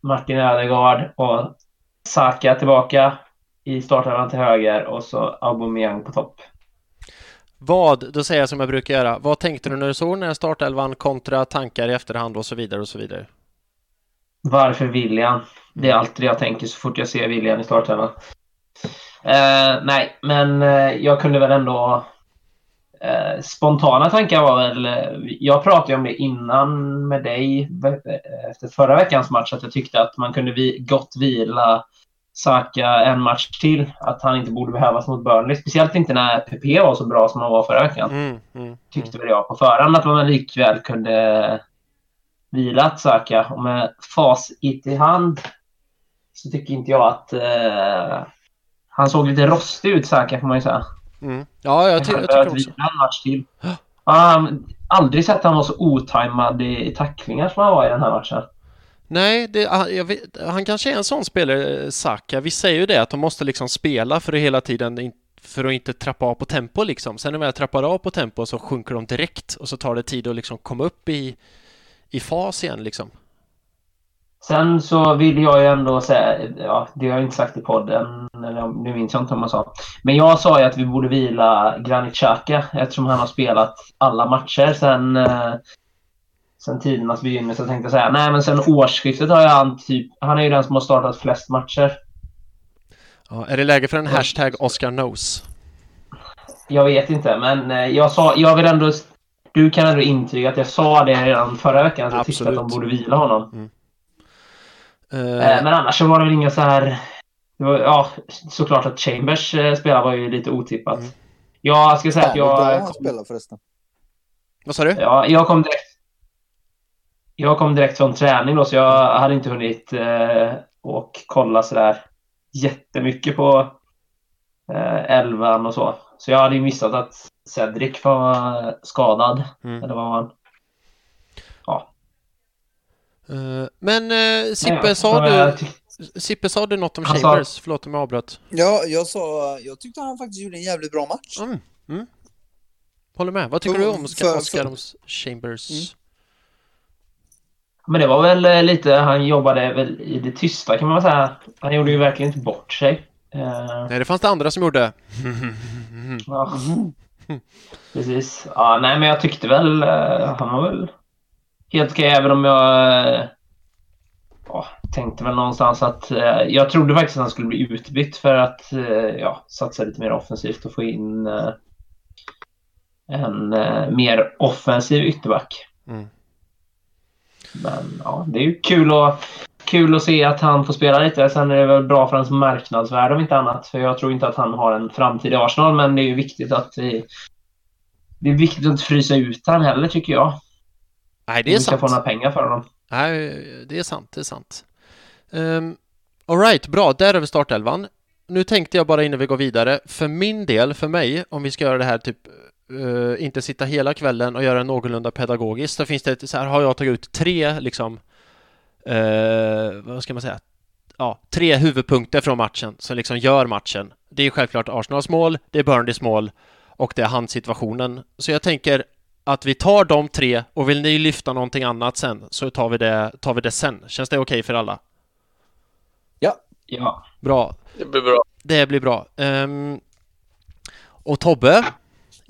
Martin Ödegaard och Saka tillbaka i startelvan till höger och så Aubameyang på topp. Vad, då säger jag som jag brukar göra, vad tänkte du när du såg den här startelvan kontra tankar i efterhand och så vidare och så vidare? Varför William? Det är alltid det jag tänker så fort jag ser William i startelvan. Eh, nej, men eh, jag kunde väl ändå... Eh, spontana tankar var väl... Eh, jag pratade ju om det innan med dig eh, efter förra veckans match att jag tyckte att man kunde vi, gott vila Saka en match till. Att han inte borde behövas mot Burnley. Speciellt inte när PP var så bra som han var förra veckan Mm, mm, tyckte väl jag på förhand att man likväl kunde vila Saka. Och med facit i hand så tycker inte jag att eh, han såg lite rostig ut Saka får man ju säga. mm. Ja, jag, ty- jag tycker också. match till. Ja, aldrig sett han vara så otajmad i, i tacklingar som han var i den här matchen. Nej, det, han- jag vet, han kanske är en sån spelare, Saka. Vi säger ju det att de måste liksom spela för att hela tiden för att inte trappa av på tempo liksom. Sen när väl trappar av på tempo så sjunker de direkt och så tar det tid att liksom komma upp i, i fas igen liksom. Sen så vill jag ju ändå säga, ja, det har jag inte sagt i podden, eller nu minns jag inte om jag sa. Men jag sa ju att vi borde vila Granit Xhaka eftersom han har spelat alla matcher sen, eh, sen tidernas begynnelse. Jag tänkte säga, nej men sen årsskiftet har jag han typ, han är ju den som har startat flest matcher. Ja, är det läge för en hashtag Oscar knows? Jag vet inte, men eh, jag sa, jag vill ändå, du kan ändå intyga att jag sa det redan förra veckan, att jag tyckte att de Absolut. borde vila honom. Eh, Eh, Men annars så var det väl inga så här... Det var, ja, såklart att Chambers eh, spelare var ju lite otippat. Mm. Jag ska säga att jag... han spelar förresten. vad sa du? Ja, jag kom direkt... Jag kom direkt från träning då, så jag hade inte hunnit eh, och kolla sådär jättemycket på eh, elvan och så. Så jag hade ju missat att Cedric var skadad. Mm. Eller vad var han? Eh, men eh, Sippe, Nej, sa du, Sippe, sa du något om Han sa- Chambers? Förlåt om jag avbröt. Ja, jag sa, jag tyckte han faktiskt gjorde en jävligt bra match. Mm. Mm. Håller med. Vad tycker För- du om Oscar, för- Oscar för- om Chambers? Mm. Men det var väl eh, lite, han jobbade väl i det tysta kan man säga. Han gjorde ju verkligen inte bort sig. Nej, det fanns det andra som gjorde. Ja, precis. Ja, nej, men jag tyckte väl... eh, han var väl helt okej, även om jag... eh, ja, tänkte väl någonstans att... eh, jag trodde faktiskt att han skulle bli utbytt för att eh, ja, satsa lite mer offensivt och få in eh, en mer offensiv ytterback. Mm. Men ja, det är ju kul att, kul att se att han får spela lite. Sen är det väl bra för hans marknadsvärde om inte annat. För jag tror inte att han har en framtid i Arsenal, men det är ju viktigt att vi... Det är viktigt att inte frysa ut han heller, tycker jag. Nej, det är vi ska sant. få några pengar för honom. Nej, det är sant, det är sant. Um, Alright, bra, där är vi startelvan. Nu tänkte jag bara innan vi går vidare, för min del, för mig, om vi ska göra det här typ eh, inte sitta hela kvällen och göra någorlunda pedagogiskt, så finns det, ett- så här har jag tagit ut tre liksom, eh, vad ska man säga, ja, tre huvudpunkter från matchen som liksom gör matchen. Det är självklart Arsenals mål, det är Burnleys mål och det är handsituationen. Så jag tänker att vi tar de tre och vill ni lyfta någonting annat sen så tar vi det, tar vi det sen. Känns det okej för alla? Ja. Bra. Det blir bra. Det blir bra. Ehm, och Tobbe,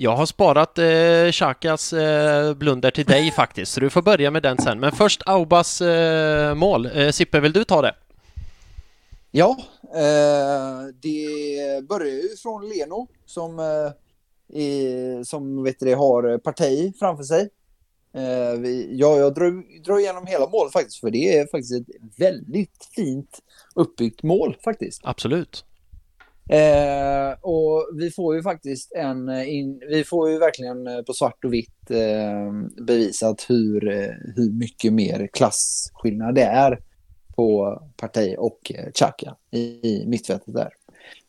jag har sparat eh, Xhakas eh, blunder till dig faktiskt, så du får börja med den sen. Men först Aubas eh, mål. Eh, Sippe, vill du ta det? Ja, eh, det börjar ju från Leno som, eh, i, som vet det, har Partey framför sig. Eh, vi, ja, jag drar, drar igenom hela målet faktiskt, för det är faktiskt ett väldigt fint uppbyggt mål faktiskt. Absolut. Eh, och vi får ju faktiskt en, eh, in, vi får ju verkligen eh, på svart och vitt eh, bevisat hur, eh, hur mycket mer klasskillnad det är på Partey och Chaka Xhaka i, i mittfältet där.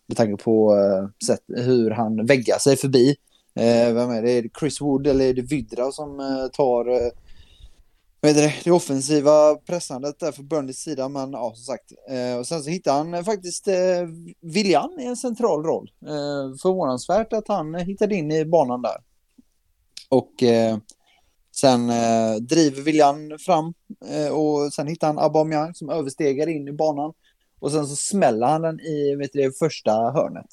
Med tanke på eh, sätt, hur han väggar sig förbi. Eh, vem är det? Är det Chris Wood eller är det Vydra som eh, tar eh, vad heter det, det offensiva pressandet där för Burnleys sida, men ja, som sagt. Eh, och sen så hittar han eh, faktiskt eh, William i en central roll. Eh, förvånansvärt att han eh, hittade in i banan där. Och eh, sen eh, driver William fram eh, och sen hittar han Aubameyang som överstegar in i banan. Och sen så smäller han den i vet du, det första hörnet.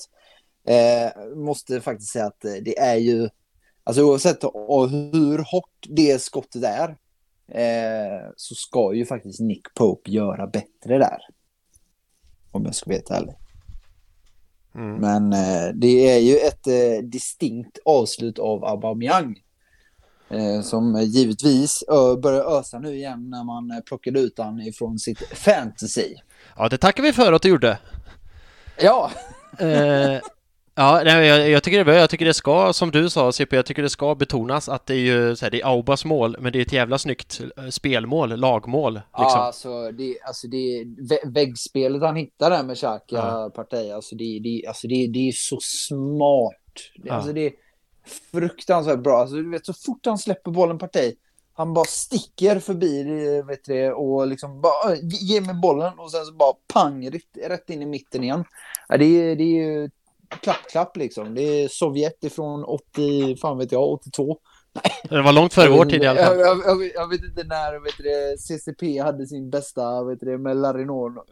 Eh, måste faktiskt säga att eh, det är ju, alltså oavsett och hur hårt det skottet är, eh, så ska ju faktiskt Nick Pope göra bättre där. Om jag ska vara helt ärlig. Mm. Men eh, det är ju ett eh, distinkt avslut av Aubameyang. Eh, som givetvis börjar ösa nu igen när man eh, plockade ut han ifrån sitt fantasy. Ja, det tackar vi för att du gjorde. Ja, ja, nej, jag, jag, tycker det, jag tycker det ska, som du sa CP, jag tycker det ska betonas att det är ju så här, det är Aubas mål, men det är ett jävla snyggt eh, spelmål, lagmål. Liksom. ja alltså, det, alltså det vä- väggspelet han hittar där med Xhaka Ja. Partey, alltså det, det, alltså det, det är så smart. Det, Ja. Alltså det är fruktansvärt bra. Alltså, du vet, så fort han släpper bollen Partey, han bara sticker förbi det, vet du, och liksom bara "Oj, ge mig bollen och sen så bara pang rätt, rätt in i mitten igen. Ja, det, är, det är ju klapp, klapp liksom. Det är Sovjet ifrån 80, fan vet jag, 82. Det var långt före vår tid i alla fall. Jag, jag, jag, jag vet inte när vet du, CCP hade sin bästa vet du, med Larinono,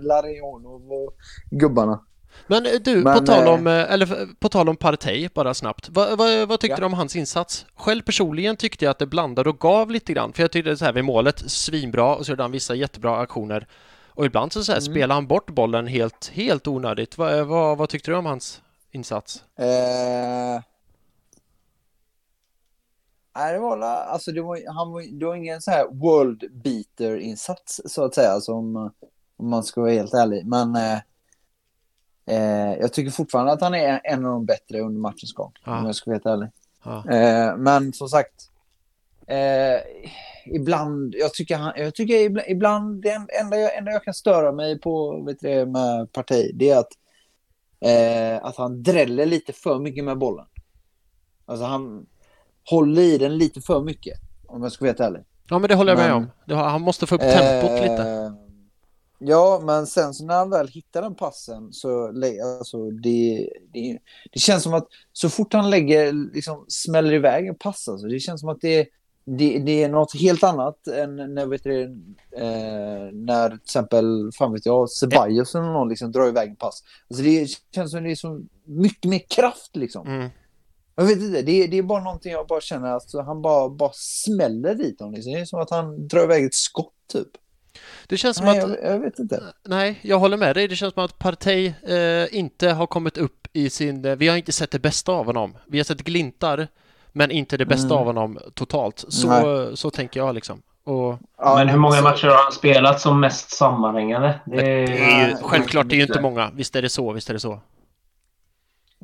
Larinono och gubbarna. Men eh, du, Men, på, tal eh, om, eh, eller, på tal om Partey, bara snabbt. Vad, vad, vad tyckte Ja. du om hans insats? Själv personligen tyckte jag att det blandade och gav lite grann. För jag tyckte så här vid målet, svinbra, och så gjorde han vissa jättebra aktioner. Och ibland så, så här, Mm. spelar han bort bollen helt, helt onödigt. Vad, vad, vad tyckte du om hans insats? Eh... Nej, det var alltså det var, han var, det var ingen så här world beater insats så att säga, som, om man ska vara helt ärlig. Men eh, eh, jag tycker fortfarande att han är en av de bättre under matchens gång, Ja. om jag ska vara helt ärlig. Ja. Eh, men som sagt, eh, ibland, jag tycker, han, jag tycker ibland, ibland det en- enda jag, enda jag kan störa mig på vet du, med parti, det är att, eh, att han dräller lite för mycket med bollen. Alltså han håller i den lite för mycket, om jag ska vara helt ärlig. Ja, men det håller jag med Men- om. Det har, han måste få upp tempot Eh, lite. Ja, men sen så när han väl hittar den passen så alltså, det, det, det känns som att så fort han lägger, liksom smäller iväg en pass, alltså, det känns som att det, det, det är något helt annat än när, vet du, eh, när till exempel, fan vet jag, Ceballos eller någon liksom drar iväg en pass. Alltså, det känns som det är så mycket mer kraft liksom. Mm. Jag vet inte, det, det är bara någonting jag bara känner att han bara, bara smäller dit honom. Liksom. Det är som att han drar iväg ett skott typ. Det känns som Nej, att... jag, jag vet inte. Nej, jag håller med dig. Det känns som att Partey eh, inte har kommit upp i sin... Vi har inte sett det bästa av honom. Vi har sett glintar, men inte det bästa Mm. av honom totalt. Så, Nej. så tänker jag liksom. Och Ja, Men hur många så- matcher har han spelat som mest sammanhängande? Det det är ju, Nej, självklart, det är ju inte många. Visst är det så, visst är det så.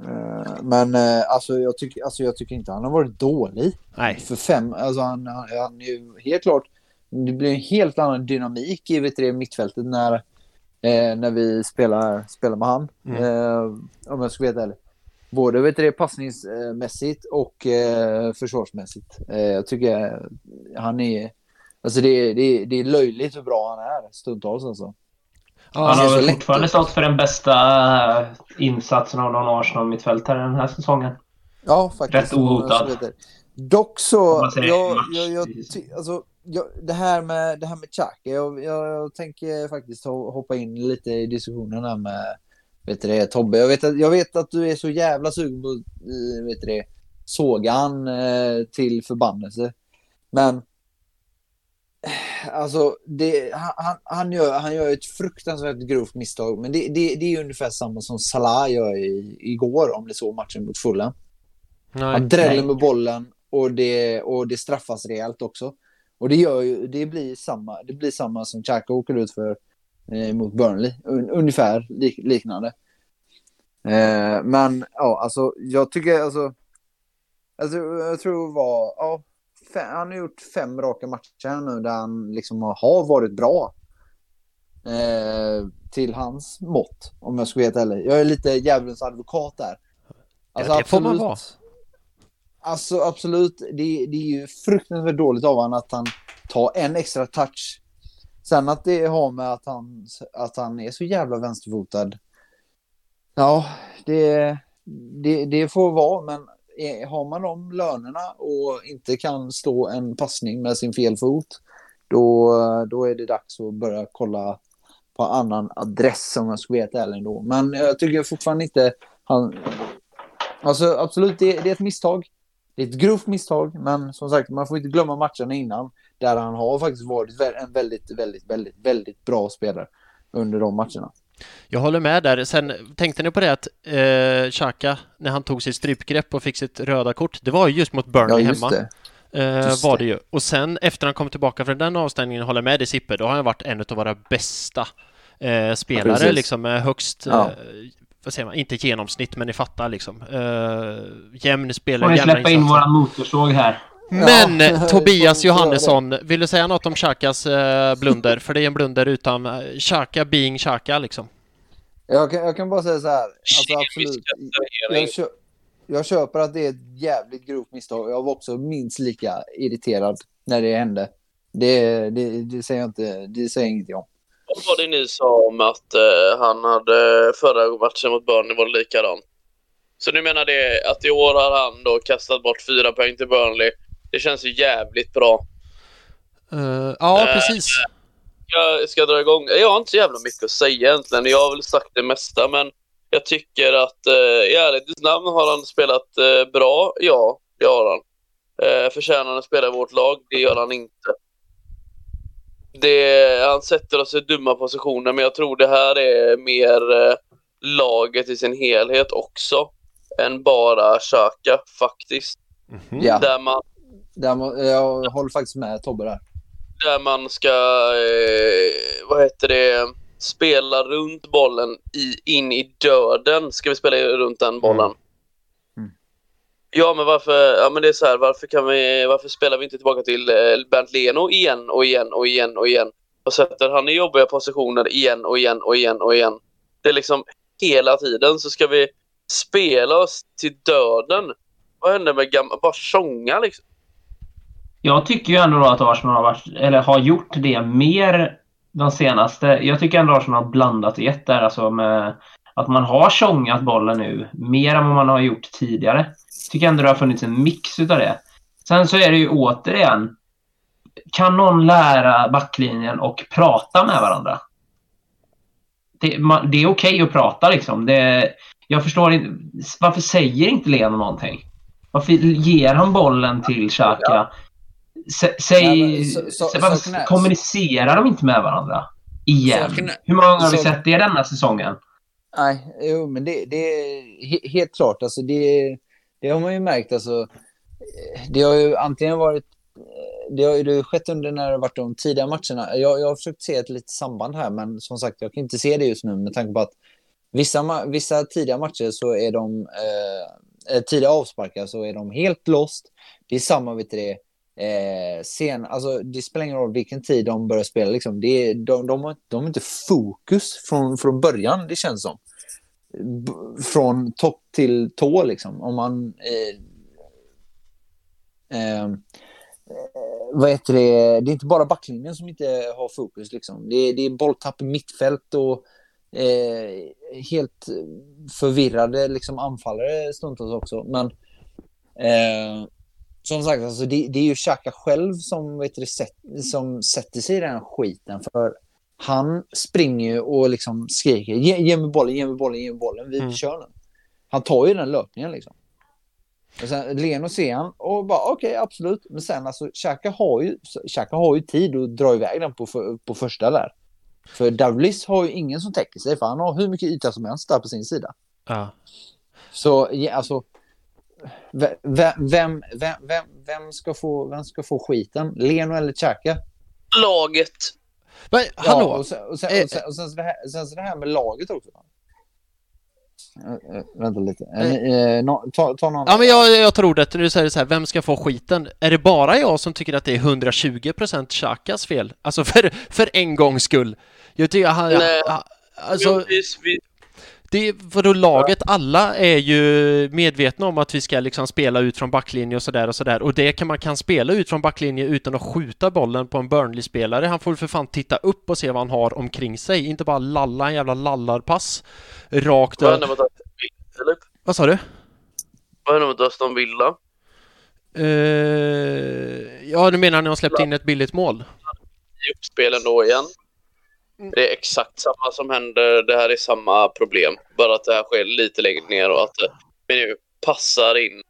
Eh, Men eh, alltså, jag tycker, alltså jag tycker inte han har varit dålig. Nej, För fem, alltså han, han, han är ju helt klart, det blir en helt annan dynamik i det, mittfältet när, eh, när vi spelar, spelar med han. Mm. Eh, om jag ska vara helt ärlig. Både vet du, det, passningsmässigt och eh, försvarsmässigt. Eh, jag tycker han är, alltså det, är- det, det är löjligt hur bra han är stundtals alltså. Han ser har väl fortfarande stått för den bästa eh, insatsen av någon Arsenal-mittfältare den här säsongen. Ja, faktiskt. Rätt ohotad. Dock så, jag, jag, jag, alltså, jag, det här med, det här med Xhaka, jag, jag, jag tänker faktiskt ho- hoppa in lite i diskussionen här med vet du det, Tobbe. Jag vet, att, jag vet att du är så jävla sugen på vet du det, såga han eh, till förbannelse. Men eh, alltså, det, han, han, gör, han gör ett fruktansvärt grovt misstag. Men det, det, det är ungefär samma som Salah gör i, igår om det så matchen mot Fulham. Han dräller med bollen och det, och det straffas rejält också. Och det gör ju, det blir samma, det blir samma som Xhaka åker ut för eh, mot Burnley. Un, ungefär lik, liknande. Eh, men ja, alltså jag tycker alltså, alltså jag tror det var, ja, fem, han har gjort fem raka matcher nu där han liksom har, varit bra. Eh, till hans mått, om jag ska vara helt ärlig. Jag är lite djävulens advokat där. Alltså, Ja, det får man absolut- vara. Alltså absolut, det, det är ju fruktansvärt dåligt av honom att han tar en extra touch. Sen att det har med att han, att han är så jävla vänsterfotad. Ja, det, det, det får vara, men har man de lönerna och inte kan stå en passning med sin fel fot, då, då är det dags att börja kolla på annan adress om jag ska vara helt ärlig då. Men jag tycker fortfarande inte han... Alltså absolut, det, det är ett misstag. Det är ett grovt misstag, men som sagt, man får inte glömma matcherna innan. Där han har faktiskt varit en väldigt, väldigt, väldigt, väldigt bra spelare under de matcherna. Jag håller med där. Sen tänkte ni på det att eh, Xhaka, när han tog sitt strypgrepp och fick sitt röda kort, det var ju just mot Burnley Ja, just hemma. det. Eh, Just var det. det ju. Och sen efter han kom tillbaka från den avstängningen, håller med dig Sippe, då har han varit en av våra bästa eh, spelare precis. liksom med högst, Ja. eh, vad säger man, inte genomsnitt men ni fattar liksom. Eh, jämn spelare, Får jämna släppa in våran motorsåg här? Men Ja, eh, Tobias Johannesson, vill du säga något om Xhakas eh, blunder? För det är en blunder utan eh, Xhaka being Xhaka liksom. Jag kan, jag kan bara säga så här. Alltså, absolut. Jag, kö, jag köper att det är ett jävligt grovt misstag. Jag var också minst lika irriterad när det hände. Det, det, det säger jag inte. Det säger jag ingenting om. Vad var det ni sa om att eh, han hade förra matchen mot Burnley var det likadant? Så du menar det att i år har han då kastat bort fyra poäng till Burnley Det känns ju jävligt bra. Uh, ja, Eh, precis. Jag ska dra igång. Jag har inte så jävla mycket att säga egentligen. Jag har väl sagt det mesta, men jag tycker att eh, i ärlighetens namn har han spelat bra. Ja, det har han. Eh, förtjänar han att spela i vårt lag? Det gör han inte. Det, han sätter oss i dumma positioner, men jag tror det här är mer laget i sin helhet också än bara Xhaka faktiskt. Mhm. Ja, Där man där, jag håller faktiskt med Tobbe där. där man ska, eh, vad heter det, spela runt bollen i, in i döden. Ska vi spela runt den bollen? Mm. Ja, men varför, ja, men det är så här, varför, kan vi, varför spelar vi inte tillbaka till eh, Bernt Leno igen och igen och igen och igen och sätter han i jobbiga positioner igen och igen och igen och igen. Det är liksom hela tiden så ska vi spela oss till döden. Vad händer med gamla, bara tjonga liksom? Jag tycker ju ändå då att Arsenal har, varit, eller har gjort det mer de senaste. Jag tycker ändå Arsenal har blandat och gett där. Alltså med att man har tjongat bollen nu mer än vad man har gjort tidigare. Jag tycker ändå det har funnits en mix utav det. Sen så är det ju återigen. Kan någon lära backlinjen och prata med varandra? Det, man, det är okej att prata liksom. Det, jag förstår inte. Varför säger inte Leno någonting? Varför ger han bollen till Xhaka? Sä- Säg... Men så- så- varför saken är- kommunicerar de inte med varandra? Igen. Saken är- Hur många har vi så- sett det denna säsongen? Nej, jo, men det, är he- helt klart. Alltså det, det har man ju märkt. Alltså, det har ju antingen varit... Det har ju skett under när det varit de tidiga matcherna. Jag, jag har försökt se ett litet samband här, men som sagt, jag kan inte se det just nu med tanke på att vissa, vissa tidiga matcher så är de... Eh, eh, tidiga avsparkar så är de helt lost. Det är samma, vet du det. Eh, sen, alltså, det spelar ingen roll vilken tid de börjar spela. Liksom. Det de, de, har, de har inte fokus från, från början, det känns som. B- från topp till tå, liksom. Om man... Eh, eh, eh vad heter det? Det är inte bara backlinjen som inte har fokus. Liksom. Det, är, det är bolltapp i mittfält och eh, helt förvirrade liksom, anfallare stundtals också. Men eh, som sagt, alltså, det, det är ju Xhaka själv som, vet du, som sätter sig i den skiten. För han springer ju och liksom skriker ge, ge mig bollen, ge mig bollen, ge mig bollen. Vi Mm. kör den. Han tar ju den löpningen liksom. Och sen Leno ser han och bara okej, absolut. Men sen alltså Xhaka har ju, Xhaka har ju tid att dra iväg den på, för, på första där. För Douglas har ju ingen som täcker sig för han har hur mycket yta som helst där på sin sida. Ja. Så ja, alltså. Ve- ve- Vem, vem, vem, vem, ska få, vem ska få skiten? Leno eller Xhaka? Laget. Men hallå! Ja, och sen, och sen, Eh, och sen, och sen, så det här, sen så det här med laget också. Eh, eh, vänta lite. Ta, ta någon. Ja, men jag, jag tar ordet. Nu säger du så här, vem ska få skiten? Är det bara jag som tycker att det är 120% Chakas fel? Alltså för, för en gångs skull. Jag tycker han... Alltså, Jo, vi, vi, det, vadå laget? Alla är ju medvetna om att vi ska liksom spela ut från backlinje och sådär och sådär. Och det kan man kan spela ut från backlinje utan att skjuta bollen på en Burnley-spelare. Han får för fan titta upp och se vad han har omkring sig. Inte bara lalla en jävla lallarpass. Rakt över. Vad sa du? Vad händer mot Aston Villa? Eh, ja, du menar när de släppte in ett billigt mål? I uppspelen då igen? Det är exakt samma som händer. Det här är samma problem. Bara att det här sker lite längre ner och att vi nu passar in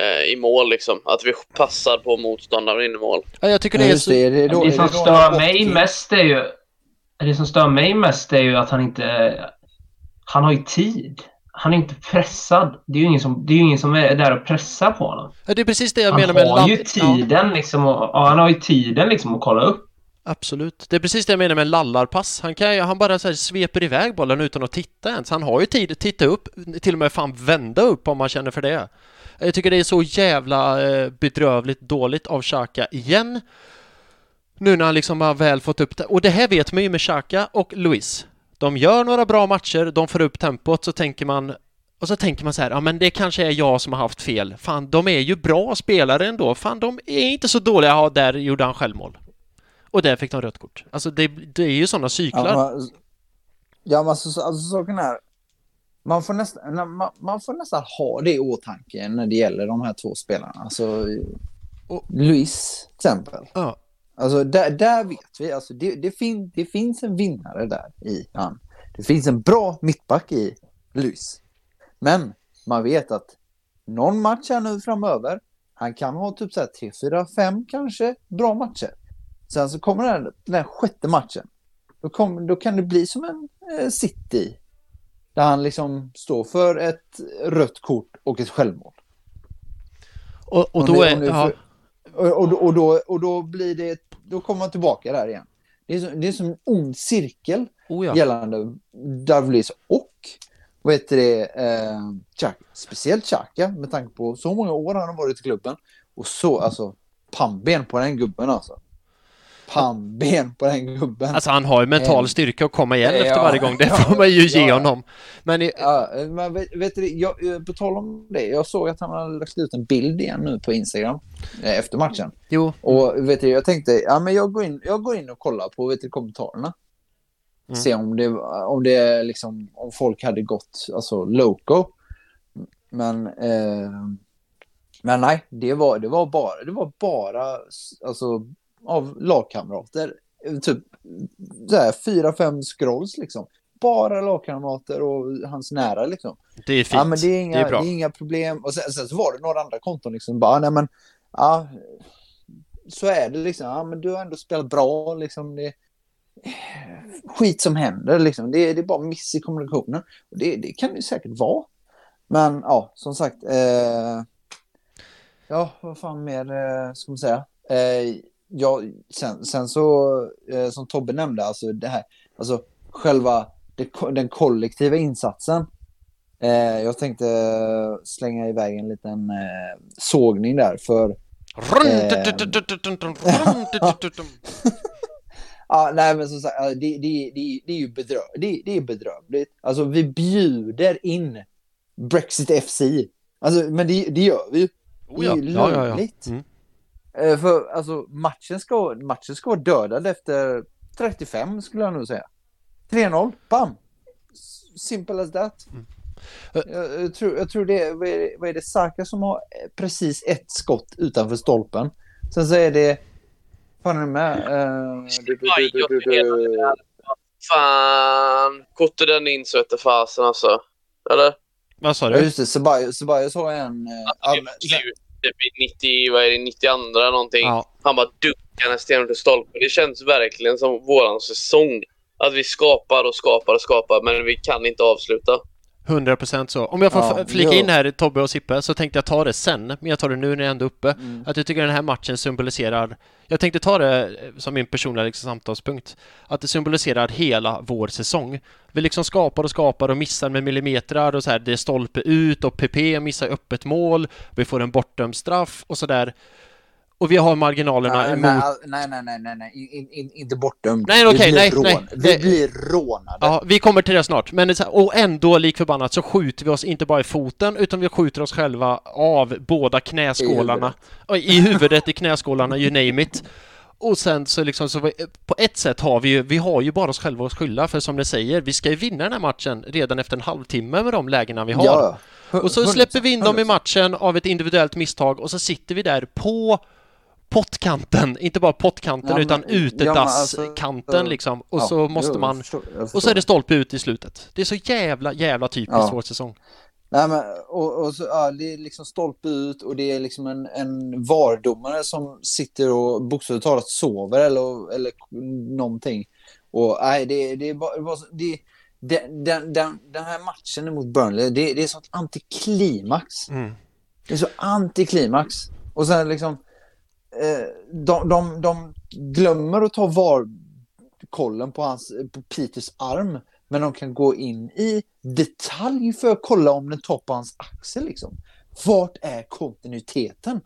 eh, i mål liksom. Att vi passar på motståndaren in i mål. Ja, jag tycker det är så... det, är det, då, det är som stör mig mest är ju... Det som stör mig mest är ju att han inte... Han har ju tid. Han är inte pressad. Det är ju ingen som, det är, ju ingen som är där och pressar på honom. Ja, det är precis det jag Han menar med har ladd... ju tiden liksom. Och, ja, han har ju tiden liksom att kolla upp absolut. Det är precis det jag menar med lallarpass. Han, kan, ju- han bara så här sveper iväg bollen utan att titta ens. Han har ju tid att titta upp, till och med fan vända upp om man känner för det. Jag tycker det är så jävla eh, bedrövligt dåligt av Xhaka igen. Nu när han liksom har väl fått upp det. Och det här vet man ju med Xhaka och Luis. De gör några bra matcher, de får upp tempot, så tänker man och så tänker man så här, ja men det kanske är jag som har haft fel. Fan, de är ju bra spelare ändå. Fan, de är inte så dåliga. Ja, där gjorde han självmål. Och där fick de rött kort. Alltså det, det är ju sådana cyklar. Ja, men, ja, men alltså, så- alltså saken är... Man får, nästan, man, man får nästan ha det i åtanke när det gäller de här två spelarna. Alltså, Och- Luis till exempel. Ja. Alltså där, där vet vi, alltså det, det, fin, det finns en vinnare där i han. Det finns en bra mittback i Luis. Men man vet att någon match här nu framöver, han kan ha typ så här 3, 4, 5 kanske bra matcher. Sen så kommer den, här- den här sjätte matchen. Då, kommer, då kan det bli som en eh, City. Där han liksom står för ett rött kort och ett självmål. Och, och då är... Ja, Och, och, då- och, då, och då blir det, då kommer man tillbaka där igen. Det är, så, det är som en ond cirkel oh ja. gällande Davlis och vad heter det, eh, Chaka. Speciellt Chaka med tanke på så många år han har varit i klubben. Och så, alltså, pannben på den gubben alltså. Pannben på den gubben. Alltså han har ju mental styrka att komma igen ja, efter varje gång. Det får man ju ge ja. honom. Men i, Ja, men vet, vet du, jag, eh, på tal om det, jag såg att han hade lagt ut en bild igen nu på Instagram eh, efter matchen. jo, Och vet du, jag tänkte, ja men jag går in, jag går in och kollar på vet du, kommentarerna. Mm. Se om det, om det är liksom, om folk hade gått, alltså loco. Men, eh, men nej, det var, det var bara, det var bara, alltså av lagkamrater. Typ så här, fyra, fem scrolls liksom. Bara lagkamrater och hans nära liksom. det är fint. Ja, men det är inga, det är det bra. är inga problem. Och sen, sen så var det några andra konton liksom bara, nej men, ja, så är det liksom. Ja, men du har ändå spelat bra liksom. Det, skit som händer liksom. Det, det är bara miss i kommunikationen. Och det, det kan det säkert vara. Men ja, som sagt. Eh, ja, vad fan mer eh, ska man säga? Eh, ja, sen, sen så, eh, som Tobbe nämnde, alltså det här, alltså själva det, den kollektiva insatsen. Eh, jag tänkte slänga iväg en liten eh, sågning där för Ja, nej men som sagt, ja, det, det, det, det är ju bedrö det, det är bedrövligt. Alltså vi bjuder in Brexit FC. Alltså, men det, det gör vi ju. Oh Det ja. är ju Ja, ja, ja. löjligt. Mm. Eh, För alltså matchen ska, matchen ska vara dödad efter 35 skulle jag nog säga. 3-0, bam! Simple as that. Mm. Jag, jag, tror, jag tror det är, vad är det, vad är det, Saka som har eh, precis ett skott utanför stolpen. Sen så är det, fan är det med? Du, du, du, du, du, du. Fan. Kortar den in så vete fasen alltså. Eller? Vad sa Ja du? just det, Ceballos har en... ja, Slut. Typ i 90, vad är det, 92 någonting. Ja. Han bara dunkar nästan till stolpen. Det känns verkligen som våran säsong. Att vi skapar och skapar och skapar men vi kan inte avsluta. 100% så. Om jag får Ja, flika jo. in här Tobbe och Sippe så tänkte jag ta det sen, men jag tar det nu när jag är ändå uppe. Mm. Att jag tycker den här matchen symboliserar Jag tänkte ta det eh, som min personliga liksom, samtalspunkt. Att det symboliserar hela vår säsong. Vi liksom skapar och skapar och missar med millimeter och så här. Det är stolpe ut och PP missar öppet mål. Vi får en bortdömd straff och så där. Och vi har marginalerna Nej, emot nej, nej, nej, nej, nej. In, in, inte bortdömd. Nej, Vi okej, blir nej, rån- nej. Vi Det- blir rånade. Ja, vi kommer till det snart. Men och ändå lik förbannat så skjuter vi oss inte bara i foten utan vi skjuter oss själva av båda knäskålarna. I huvudet, I, huvudet, i knäskålarna, you name it. Och sen så liksom så vi, på ett sätt har vi ju, vi har ju bara oss själva att skylla för som ni säger, vi ska ju vinna den här matchen redan efter en halvtimme med de lägena vi har. Ja. Och så 100%, släpper vi in dem i 100%. matchen av ett individuellt misstag och så sitter vi där på pottkanten, inte bara pottkanten Ja, men- utan ja, utedasskanten alltså, liksom. Och Ja, så måste man jag förstår, jag och så förstår. är det stolpe ut i slutet. Det är så jävla, jävla typiskt Ja. vår säsong. Nej, men, och, och så, ja, det är liksom stolpe ut och det är liksom en, en vardomare som sitter och bokstavligt talat sover eller, eller någonting. Och nej, det, det är bara... Det, den, den, den, den här matchen mot Burnley, det, det är sånt antiklimax. Mm. Det är så antiklimax. Och sen liksom... Eh, de, de, de glömmer att ta VAR-kollen på, hans, på Peters arm. Men de kan gå in i detalj för att kolla om den tar på hans axel. Liksom. Vart är kontinuiteten?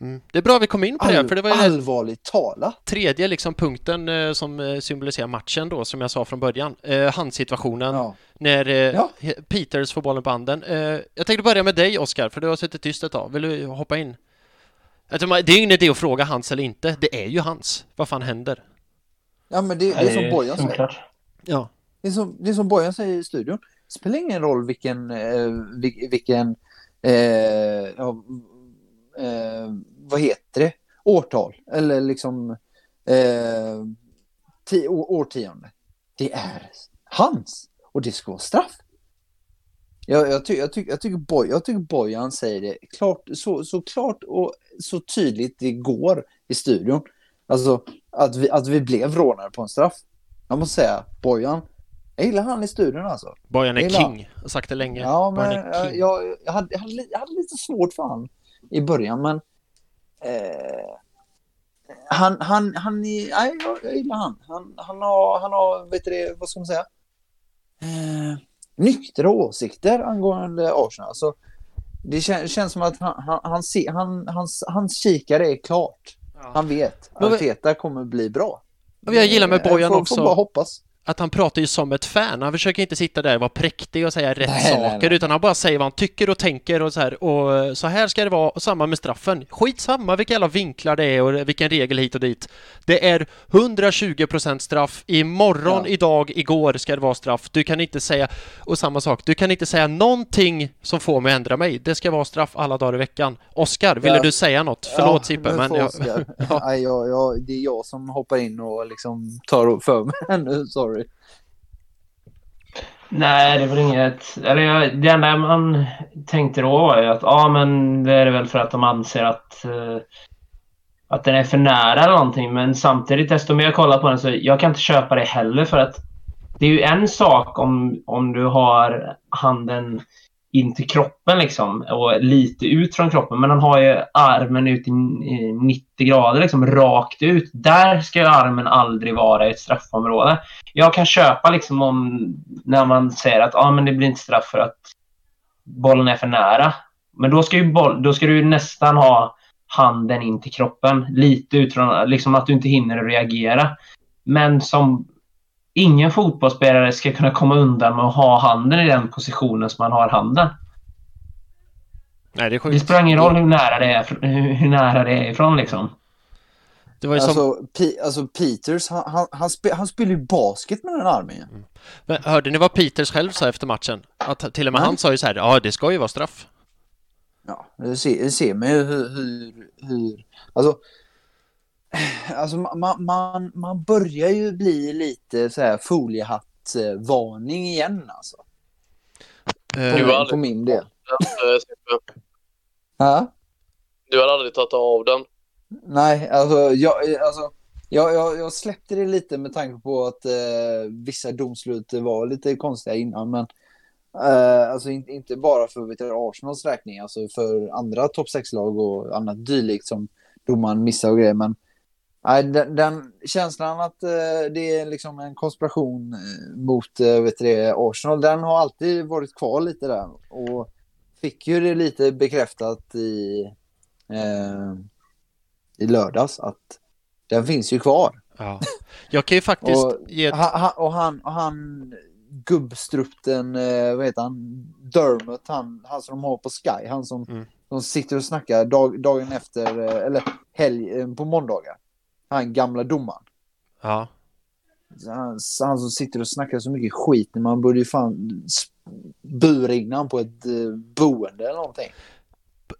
Mm. Det är bra vi kom in på det, All, för det var ju allvarligt talat. tredje liksom punkten eh, som eh, symboliserar matchen då, som jag sa från början. Eh, handsituationen, Ja. när eh, Ja. Peters får bollen på handen. Eh, jag tänkte börja med dig, Oskar, för du har suttit tyst ett tag. Vill du hoppa in? Alltså, det är ju ingen idé att fråga hans eller inte. Det är ju hans. Vad fan händer? ja, men det, det är som Bojan säger. Ja. Det är som, det är som Bojan säger i studion. Det spelar ingen roll vilken, eh, vil- vilken eh, ja, eh, vad heter det, årtal eller liksom eh, årtionde. Det är hans och det ska vara straff. Jag, jag, ty, jag, ty, jag, tycker, Boy, jag tycker Bojan säger det klart, så, så klart och så tydligt det går i studion. Alltså att vi, att vi blev rånare på en straff. Jag måste säga, Bojan, jag gillar han i studion alltså. Bojan är king, jag har sagt det länge. Ja, men jag, jag, jag, hade, jag, hade, lite svårt för han i början, men eh, han, han, han nej, jag, jag gillar han. Han, han har, han har, vet du det, vad ska man säga? Eh, nyktra åsikter angående Arsenal. Alltså, det kän, känns som att han, han, han han, hans, hans kikare är klart. Han vet att Teta kommer bli bra. Jag gillar med Eh, Bojan också- Får bara hoppas. Att han pratar ju som ett fan. Han försöker inte sitta där och vara präktig och säga rätt Nej, saker, nej, nej. utan han bara säger vad han tycker och tänker och så här. Och eh, så här ska det vara, och samma med straffen. Skitsamma vilka jävla vinklar det är och vilken regel hit och dit. Det är 120% straff. Imorgon, Ja. idag, igår ska det vara straff. Du kan inte säga, och samma sak, du kan inte säga någonting som får mig att ändra mig. Det ska vara straff alla dagar i veckan. Oskar, ville Ja. du säga något? Förlåt Ja, Sippe, men... Jag, ja. Nej, jag, jag, det är jag som hoppar in och liksom tar för mig nu, sorry. Nej, det är väl inget... Eller jag, det enda man tänkte då var ju att ja, men det är väl för att de anser att, uh, att den är för nära eller någonting. Men samtidigt, desto mer jag kollar på den så jag kan inte köpa det heller för att det är ju en sak om, om du har handen in till kroppen liksom och lite ut från kroppen. Men han har ju armen ut i 90 grader liksom rakt ut. Där ska ju armen aldrig vara i ett straffområde jag kan köpa liksom om när man säger att ah, men det blir inte straff för att bollen är för nära. Men då ska, ju boll, då ska du ju nästan ha handen in till kroppen. Lite utifrån, liksom att du inte hinner reagera. Men som ingen fotbollsspelare ska kunna komma undan med att ha handen i den positionen som man har handen. Nej, det är Det spelar ingen roll hur nära det är, hur nära det är ifrån liksom. Det var ju som... Alltså, P- alltså Peters, han, han, han, spe, han spelar ju basket med den armen ju. Men hörde ni vad Peters själv sa efter matchen? Att till och med Nej. han sa ju så här, ja det ska ju vara straff. Ja, det ser, det ser man ju hur, hur, hur alltså, alltså man, man, man börjar ju bli lite så här foliehatt-varning igen alltså. Eh, Du min, aldrig- på min del. Ja? Du har aldrig tagit av den. Nej, alltså jag, alltså, jag, jag, jag släppte det lite med tanke på att eh, vissa domslut var lite konstiga innan, men eh, alltså inte, inte bara för vet du, Arsenals räkning, alltså för andra topp 6-lag och annat dylikt som domaren missar och grejer, men nej, den, den känslan att eh, det är liksom en konspiration eh, mot eh, vet det, Arsenal, den har alltid varit kvar lite där och fick ju det lite bekräftat i eh, i lördags att den finns ju kvar. ja. Jag kan ju faktiskt Och ge ett... Han, han, och han, och han gubbstrutten, eh, vad heter han, Dermot, han, han som de har på Sky, han som, Mm. som sitter och snackar dag, dagen efter, eh, eller helg, eh, på måndagar. Han gamla domaren. Ja. Han, han som sitter och snackar så mycket skit, när man borde ju fan in han på ett eh, boende eller någonting.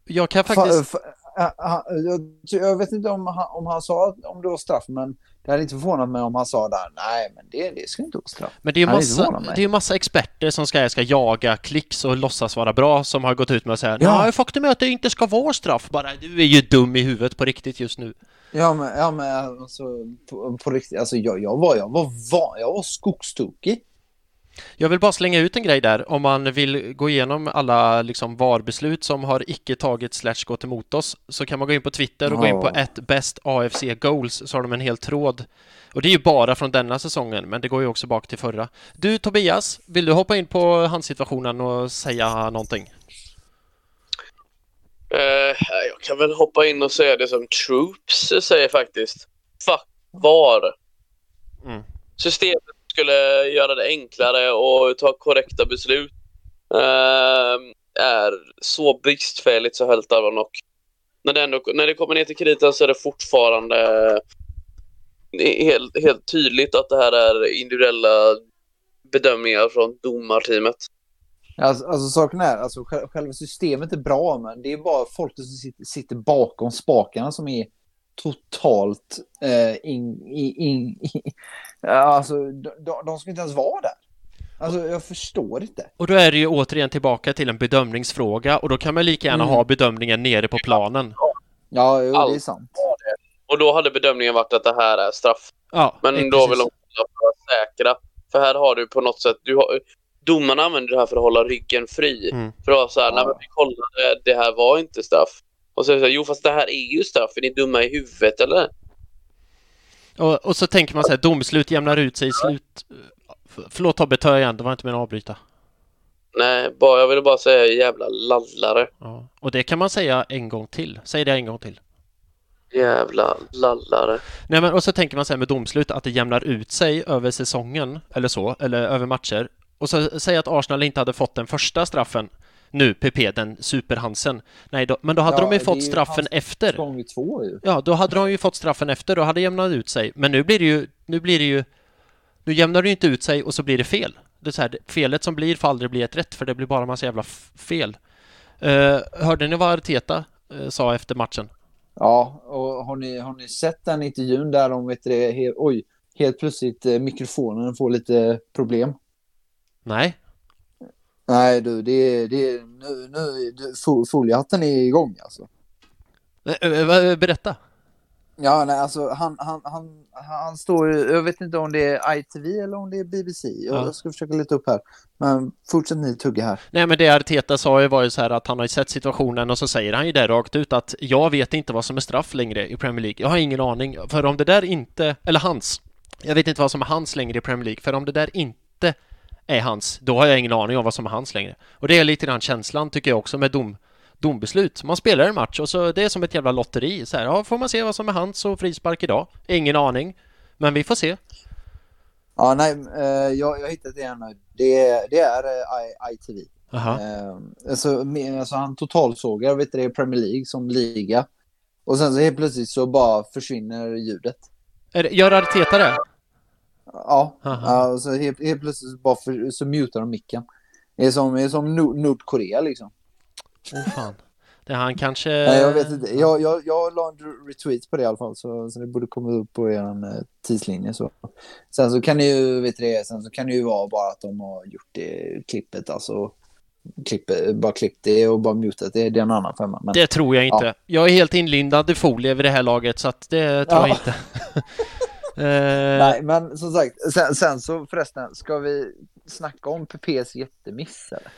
Jag kan faktiskt... Fa- fa- han- jag, jag vet inte om han, om han sa om det var straff, men det hade inte förvånat mig om han sa där, nej, men det, det ska inte vara straff. Men det är ju massa, det är massa experter som ska, ska jaga klicks och låtsas vara bra som har gått ut med att säga Ja. Nej, faktum är att det inte ska vara straff bara. Du är ju dum i huvudet på riktigt just nu. Ja, men, ja, men alltså, på, på riktigt, alltså jag, jag var, jag var, van, jag var skogstokig. Jag vill bara slänga ut en grej där. Om man vill gå igenom alla liksom VAR-beslut som har icke tagit slash gått emot oss så kan man gå in på Twitter och gå in på ett best AFC goals så har de en hel tråd. Och det är ju bara från denna säsongen, men det går ju också bak till förra. Du Tobias, vill du hoppa in på hans situationen och säga någonting? Eh, jag kan väl hoppa in och säga det som Troops säger faktiskt. Fuck VAR. Mm. Systemet skulle göra det enklare och ta korrekta beslut. Eh, är så bristfälligt så helt man och när det, ändå, när det kommer ner till kritan så är det fortfarande eh, helt, helt tydligt att det här är individuella bedömningar från domarteamet. Alltså, alltså saken är, alltså själva systemet är bra, men det är bara folk som sitter, sitter bakom spakarna som är totalt eh, in, in, in, Alltså, de, de, ska inte ens vara där. Alltså, jag förstår inte. Och då är det ju återigen tillbaka till en bedömningsfråga och då kan man lika gärna Mm. ha bedömningen nere på planen. Ja, jo, det är sant. Och då hade bedömningen varit att det här är straff. Ja, Men eh, då precis. vill de vara säkra. För här har du på något sätt, du har, domarna använder det här för att hålla ryggen fri. Mm. För att vara så här, Ja. nej men vi kollade, det här var inte straff. Och så är det så här, jo fast det här är ju straff, är ni dumma i huvudet eller? Och, och så tänker man så här, domslut jämnar ut sig i slut... F- Förlåt Tobbe, ta igen, det var inte meningen att avbryta. Nej, bara, jag ville bara säga jävla lallare. Ja. Och det kan man säga en gång till. Säg det en gång till. Jävla lallare. Nej men och så tänker man så här med domslut att det jämnar ut sig över säsongen eller så, eller över matcher. Och så säg att Arsenal inte hade fått den första straffen nu, PP, den superhansen. Nej, då, men då hade Ja, de ju fått straffen efter. Gånger två ju. Ja, då hade de ju fått straffen efter, då hade jämnat ut sig. Men nu blir det ju, nu blir det ju, nu jämnar det ju inte ut sig och så blir det fel. Det är så här, felet som blir får aldrig bli ett rätt, för det blir bara massa jävla fel. Uh, hörde ni vad Arteta eh, sa efter matchen? Ja, och har ni, har ni sett den intervjun där de vet det, he, oj, helt plötsligt eh, mikrofonen får lite problem? Nej? Nej du, det är, det nu, nu, foliehatten är igång alltså. Eh, eh, eh, Berätta! Ja, nej, alltså han, han, han, han står ju, jag vet inte om det är ITV eller om det är BBC. Jag, Ja. jag ska försöka leta upp här. Men fortsätt ni tugga här. Nej men det Arteta sa ju var ju så här att han har ju sett situationen och så säger han ju det rakt ut att jag vet inte vad som är straff längre i Premier League. Jag har ingen aning. För om det där inte, eller hans, jag vet inte vad som är hans längre i Premier League. För om det där inte är hans, då har jag ingen aning om vad som är hans längre. Och det är lite grann känslan tycker jag också med dom, dombeslut. Man spelar en match och så det är som ett jävla lotteri. Så här, ja, får man se vad som är hans och frispark idag? Ingen aning. Men vi får se. Ja, nej, eh, jag, jag hittat det här nu. Det, är- det är eh, ITV. Aha. Eh, alltså, alltså han totalsågar, vet du, det Premier League som liga. Och sen så helt plötsligt så bara försvinner ljudet. Är det, gör Arteta det? Ja, Aha. ja och så helt, helt plötsligt så bara för, så mutar de micken. Det är som, det är som Nord- Nordkorea liksom. Åh fan. Det han kanske... Nej, jag vet inte. Jag, jag, jag la en retweet på det i alla fall, så, så det borde komma upp på er eh, tidslinje. Så. Sen så kan det ju, vet du det, sen så kan det ju vara bara att de har gjort det klippet, alltså klippet, bara klippt det och bara mutat det. Det är en annan femma. Men, Det tror jag inte. Jag är helt inlindad i folie vid det här laget så att det tror Ja. jag inte. eh, Nej, men som sagt, sen, sen så förresten, ska vi snacka om Pepes jättemiss eller?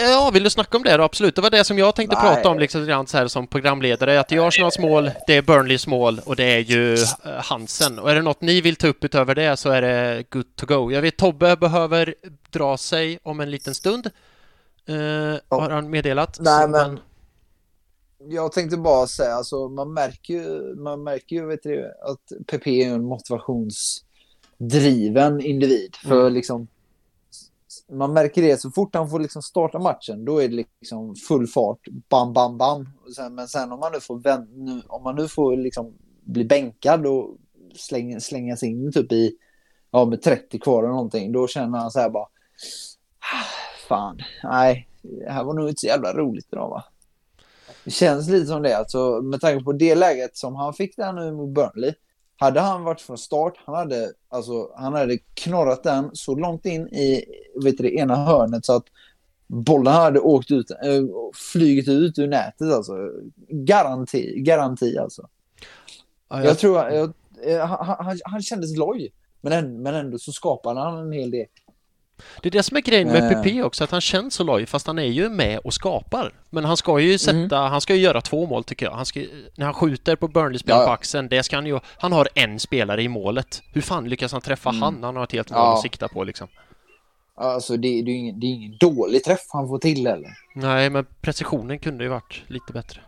Ja, vill du snacka om det då? Absolut. Det var det som jag tänkte Nej. prata om liksom grann så här som programledare. Att det är Arsenals mål, det är Burnleys mål och det är ju eh, Hansen. Och är det något ni vill ta upp utöver det så är det good to go. Jag vet Tobbe behöver dra sig om en liten stund. Eh, Har han meddelat. Nej, Så, men- Jag tänkte bara säga, alltså man märker ju, man märker ju vet du, att Pepe är en motivationsdriven individ. För Mm. liksom, man märker det så fort han får liksom starta matchen, då är det liksom full fart, bam, bam, bam. Sen, men sen om man nu får, vän, om man nu får liksom bli bänkad och släng, slängas in typ i, ja med 30 kvar eller någonting, då känner han så här bara, "Ah, fan, nej, det här var nog inte så jävla roligt idag va. Det känns lite som det, alltså med tanke på det läget som han fick där nu mot Burnley. Hade han varit från start, han hade, alltså, han hade knorrat den så långt in i vet du, det ena hörnet så att bollen hade åkt ut, äh, flygit ut ur nätet alltså. Garanti, garanti alltså. ja, jag, Jag tror, jag, eh, han, han, han kändes loj. Men, än- men ändå så skapade han en hel del. Det är det som är grejen med Eh. PP också, att han känns så loj fast han är ju med och skapar. Men han ska ju sätta, Mm. han ska ju göra två mål tycker jag. Han ska, när han skjuter på Burnley-spelaren Ja, på axeln, det ska han ju... Han har en spelare i målet. Hur fan lyckas han träffa Mm. han? Han har ett helt mål Ja. att sikta på liksom. Alltså det, det, är ingen, det är ingen dålig träff han får till eller? Nej, men precisionen kunde ju varit lite bättre.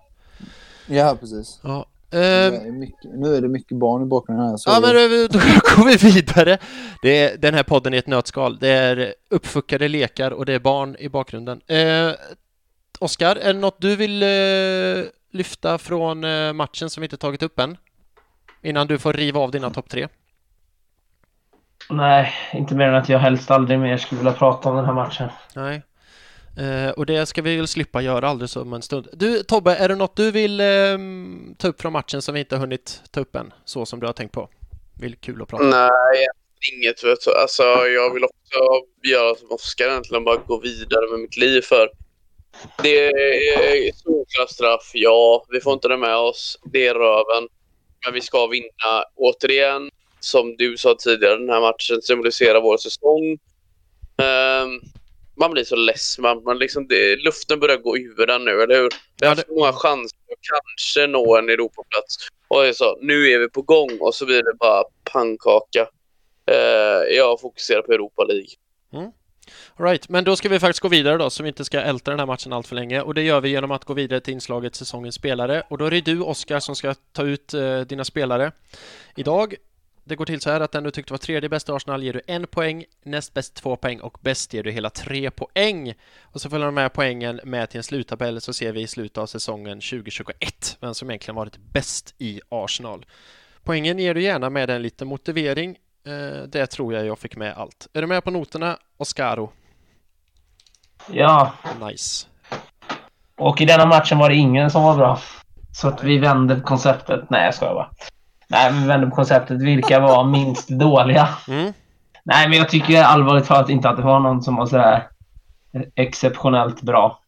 Ja, precis. Ja. Nu Ehm, är, det mycket, nu är det mycket barn i bakgrunden här. Så Ja men då då går vi vidare. Det är den här podden i ett nötskal. Det är uppfuckade lekar och det är barn i bakgrunden. Eh, Oskar, är det något du vill eh, lyfta från eh, matchen som vi inte tagit upp än? Innan du får riva av dina topp tre. Nej, inte mer än att jag helst aldrig mer skulle vilja prata om den här matchen. Nej. Eh, och det ska vi väl slippa göra alldeles om en stund. Du Tobbe, är det något du vill eh, ta upp från matchen som vi inte har hunnit ta upp än? Så som du har tänkt på? Vill kul att prata om. Nej, inget. Vet du. Alltså, jag vill också göra som Oskar egentligen, bara gå vidare med mitt liv. för Det är solklar straff, ja. Vi får inte det med oss. Det är röven. Men vi ska vinna. Återigen, som du sa tidigare, den här matchen symboliserar vår säsong. Um, man blir så less. Man, man liksom, det, luften börjar gå ur den nu, eller hur? Vi har haft många chanser att kanske nå en Europaplats. Och det är så, nu är vi på gång och så blir det bara pannkaka. Uh, jag fokuserar på Europa League. Mm. All right, men då ska vi faktiskt gå vidare då, så vi inte ska älta den här matchen allt för länge. Och det gör vi genom att gå vidare till inslaget säsongens spelare. Och då är det du, Oskar, som ska ta ut uh, dina spelare. Idag det går till så här att den du tyckte var tredje bäst i Arsenal ger du en poäng, näst bäst två poäng och bäst ger du hela tre poäng. Och så följer de här poängen med till en sluttabell så ser vi i slutet av säsongen 2021 vem som egentligen varit bäst i Arsenal. Poängen ger du gärna med en liten motivering. Eh, det tror jag jag fick med allt. Är du med på noterna, Oscaro? Ja. Nice. Och i denna matchen var det ingen som var bra. Så att vi vände konceptet. Nej, jag skojar bara. Nej, vi vänder på konceptet. Vilka var minst dåliga? Mm. Nej, men jag tycker allvarligt talat inte att det var någon som var sådär exceptionellt bra.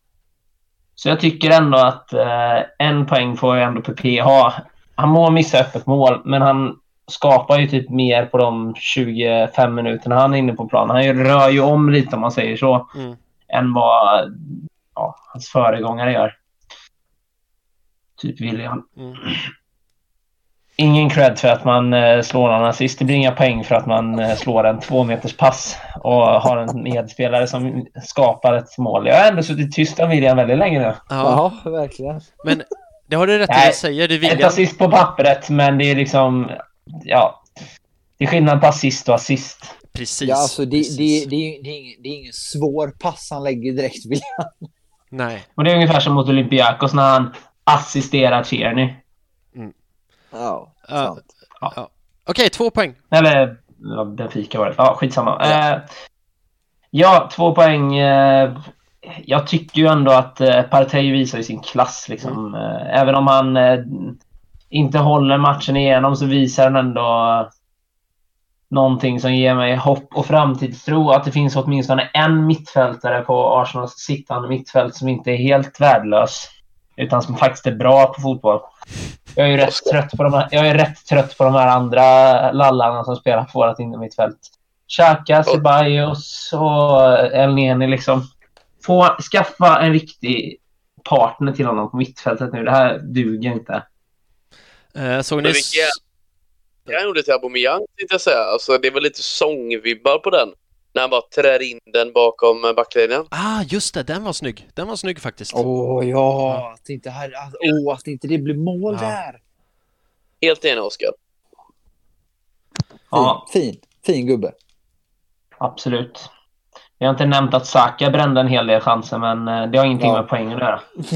Så jag tycker ändå att eh, en poäng får jag ändå PP ha. Han må missa öppet mål, men han skapar ju typ mer på de 25 minuterna han är inne på planen. Han rör ju om lite om man säger så, mm. än vad ja, hans föregångare gör. Typ William. Mm ingen cred för att man eh, slår någon assist. Det blir inga poäng för att man eh, slår en två meters pass och har en medspelare som skapar ett mål. Jag har ändå suttit tyst om William väldigt länge nu. Ja, ja verkligen. Men det har du rätt att säga. Det William... Ett assist på pappret, men det är liksom... Ja. Det är skillnad på assist och assist. Precis. Ja, alltså det, precis. Det, det, det, det, är ingen, det är ingen svår pass han lägger direkt, William. Nej. Och det är ungefär som mot Olympiakos när han assisterar Tierney. Ja, sant. Ja. ja. Okej, okay, två poäng. Eller ja, Benfica var det. Ja, skitsamma. Ja, eh, ja två poäng. Eh, jag tycker ju ändå att eh, Partey visar sin klass. Liksom. Mm. Eh, även om han eh, inte håller matchen igenom så visar han ändå någonting som ger mig hopp och framtidstro. Att det finns åtminstone en mittfältare på Arsenals sittande mittfält som inte är helt värdelös. Utan som faktiskt är bra på fotboll. Jag är ju rätt trött på de här, jag är rätt trött på de här andra lallarna som spelar på vårt innermittfält. Xhaka, Ceballos och Elneny liksom. Få, skaffa en riktig partner till honom på mittfältet nu. Det här duger inte. Eh, såg ni... Jag gjorde till Aubameyang tänkte jag säga. Alltså, det var lite sångvibbar på den. När han bara trär in den bakom backlinjen. Ah, just det. Den var snygg. Den var snygg faktiskt. Åh, oh, ja. Att inte, här, att, oh, att inte det blir mål ja. där. Helt enig, Oskar. Ja. fin, fin gubbe. Absolut. Vi har inte nämnt att Saka brände en hel del chanser, men eh, det har ingenting ja. med poängen att göra.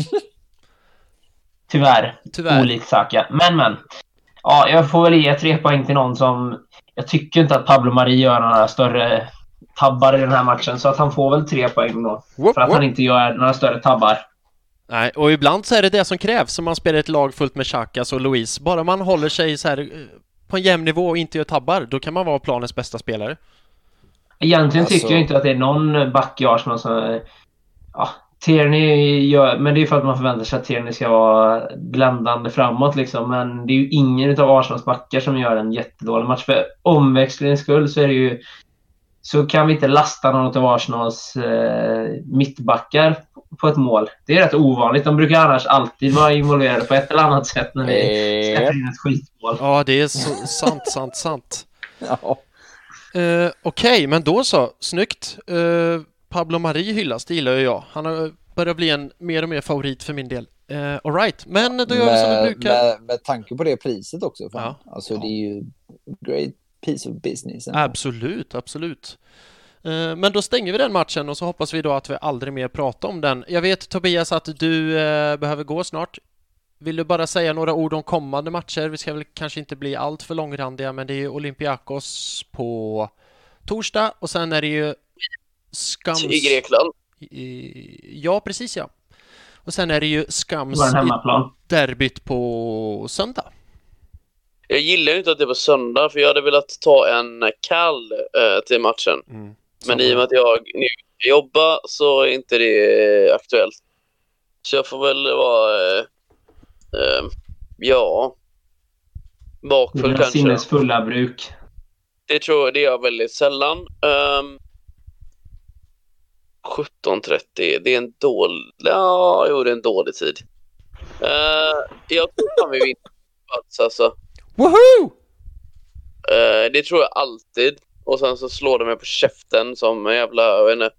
Tyvärr. Tyvärr. Olikt Saka. Men, men. Ja, jag får väl ge tre poäng till någon som... Jag tycker inte att Pablo Mari gör några större tabbar i den här matchen. Så att han får väl tre poäng då. Whoop, för att whoop. han inte gör några större tabbar. Nej, och ibland så är det det som krävs om man spelar ett lag fullt med Chakas och Louise. Bara man håller sig så här eh, på en jämn nivå och inte gör tabbar, då kan man vara planens bästa spelare. Egentligen alltså... tycker jag inte att det är någon back i Arsenal som... Ja, Tierney gör... Men det är för att man förväntar sig att Tierney ska vara bländande framåt liksom. Men det är ju ingen av Arsenals backar som gör en jättedålig match. För omväxlingens skull så är det ju så kan vi inte lasta någon av Arsenals eh, mittbackar på ett mål. Det är rätt ovanligt. De brukar annars alltid vara involverade på ett eller annat sätt när vi eh. släpper in ett skitmål. Ja, det är så, sant, sant, sant. ja. Uh, Okej, okay, men då så. Snyggt. Uh, Pablo Mari hyllas, det gillar ju jag. Han har börjat bli en mer och mer favorit för min del. Uh, All right, men då gör med, vi som vi brukar. Med, med tanke på det priset också. Fan. Ja. Alltså, det är ju great piece of business. Absolut, absolut. Eh, men då stänger vi den matchen och så hoppas vi då att vi aldrig mer pratar om den. Jag vet Tobias att du eh, behöver gå snart. Vill du bara säga några ord om kommande matcher? Vi ska väl kanske inte bli allt för långrandiga, men det är ju Olympiakos på torsdag och sen är det ju Skams... I Grekland. Ja, precis ja. Och sen är det ju Skams derbyt på söndag. Jag gillar ju inte att det är på söndag för jag hade velat ta en kall eh, till matchen. Mm. Men i och med att jag nu ska jobba så är inte det aktuellt. Så jag får väl vara, eh, eh, ja, bakfull Dina kanske. sinnesfulla bruk. Det tror jag det är jag väldigt sällan. Um, 17.30, det är en dålig... Ja, jo, det är en dålig tid. Uh, jag tror fan vi vinner alltså. Woohoo! Eh, Det tror jag alltid. Och sen så slår de mig på käften som en jävla, jag vet inte.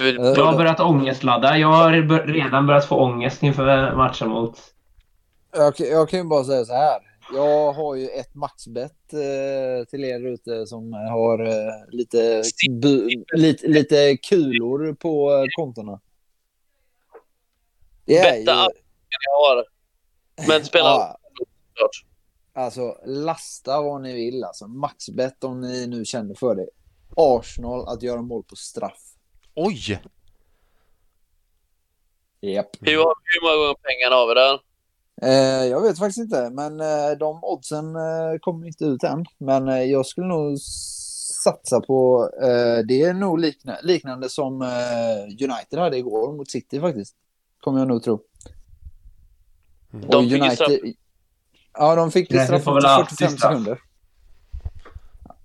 Bu- Eh, Jag har börjat ångestladda. Jag har redan börjat få ångest inför matchen mot... Jag, kan- jag kan ju bara säga så här. Jag har ju ett maxbett eh, till er ute som har eh, lite, bu, lite, lite kulor på eh, kontona. Ju, Betta allt. jag har. Men spela ja. Alltså lasta vad ni vill. Alltså maxbett om ni nu känner för det. Arsenal att göra mål på straff. Oj! Japp. Hur, hur många gånger pengarna har vi där? Eh, jag vet faktiskt inte, men eh, de oddsen eh, kommer inte ut än. Men eh, jag skulle nog satsa på, eh, det är nog likna, liknande som eh, United hade igår mot City faktiskt. Kommer jag nog tro. Mm. Och De fick ju straff. Ja, de fick United straff efter alltid 45 straff. sekunder.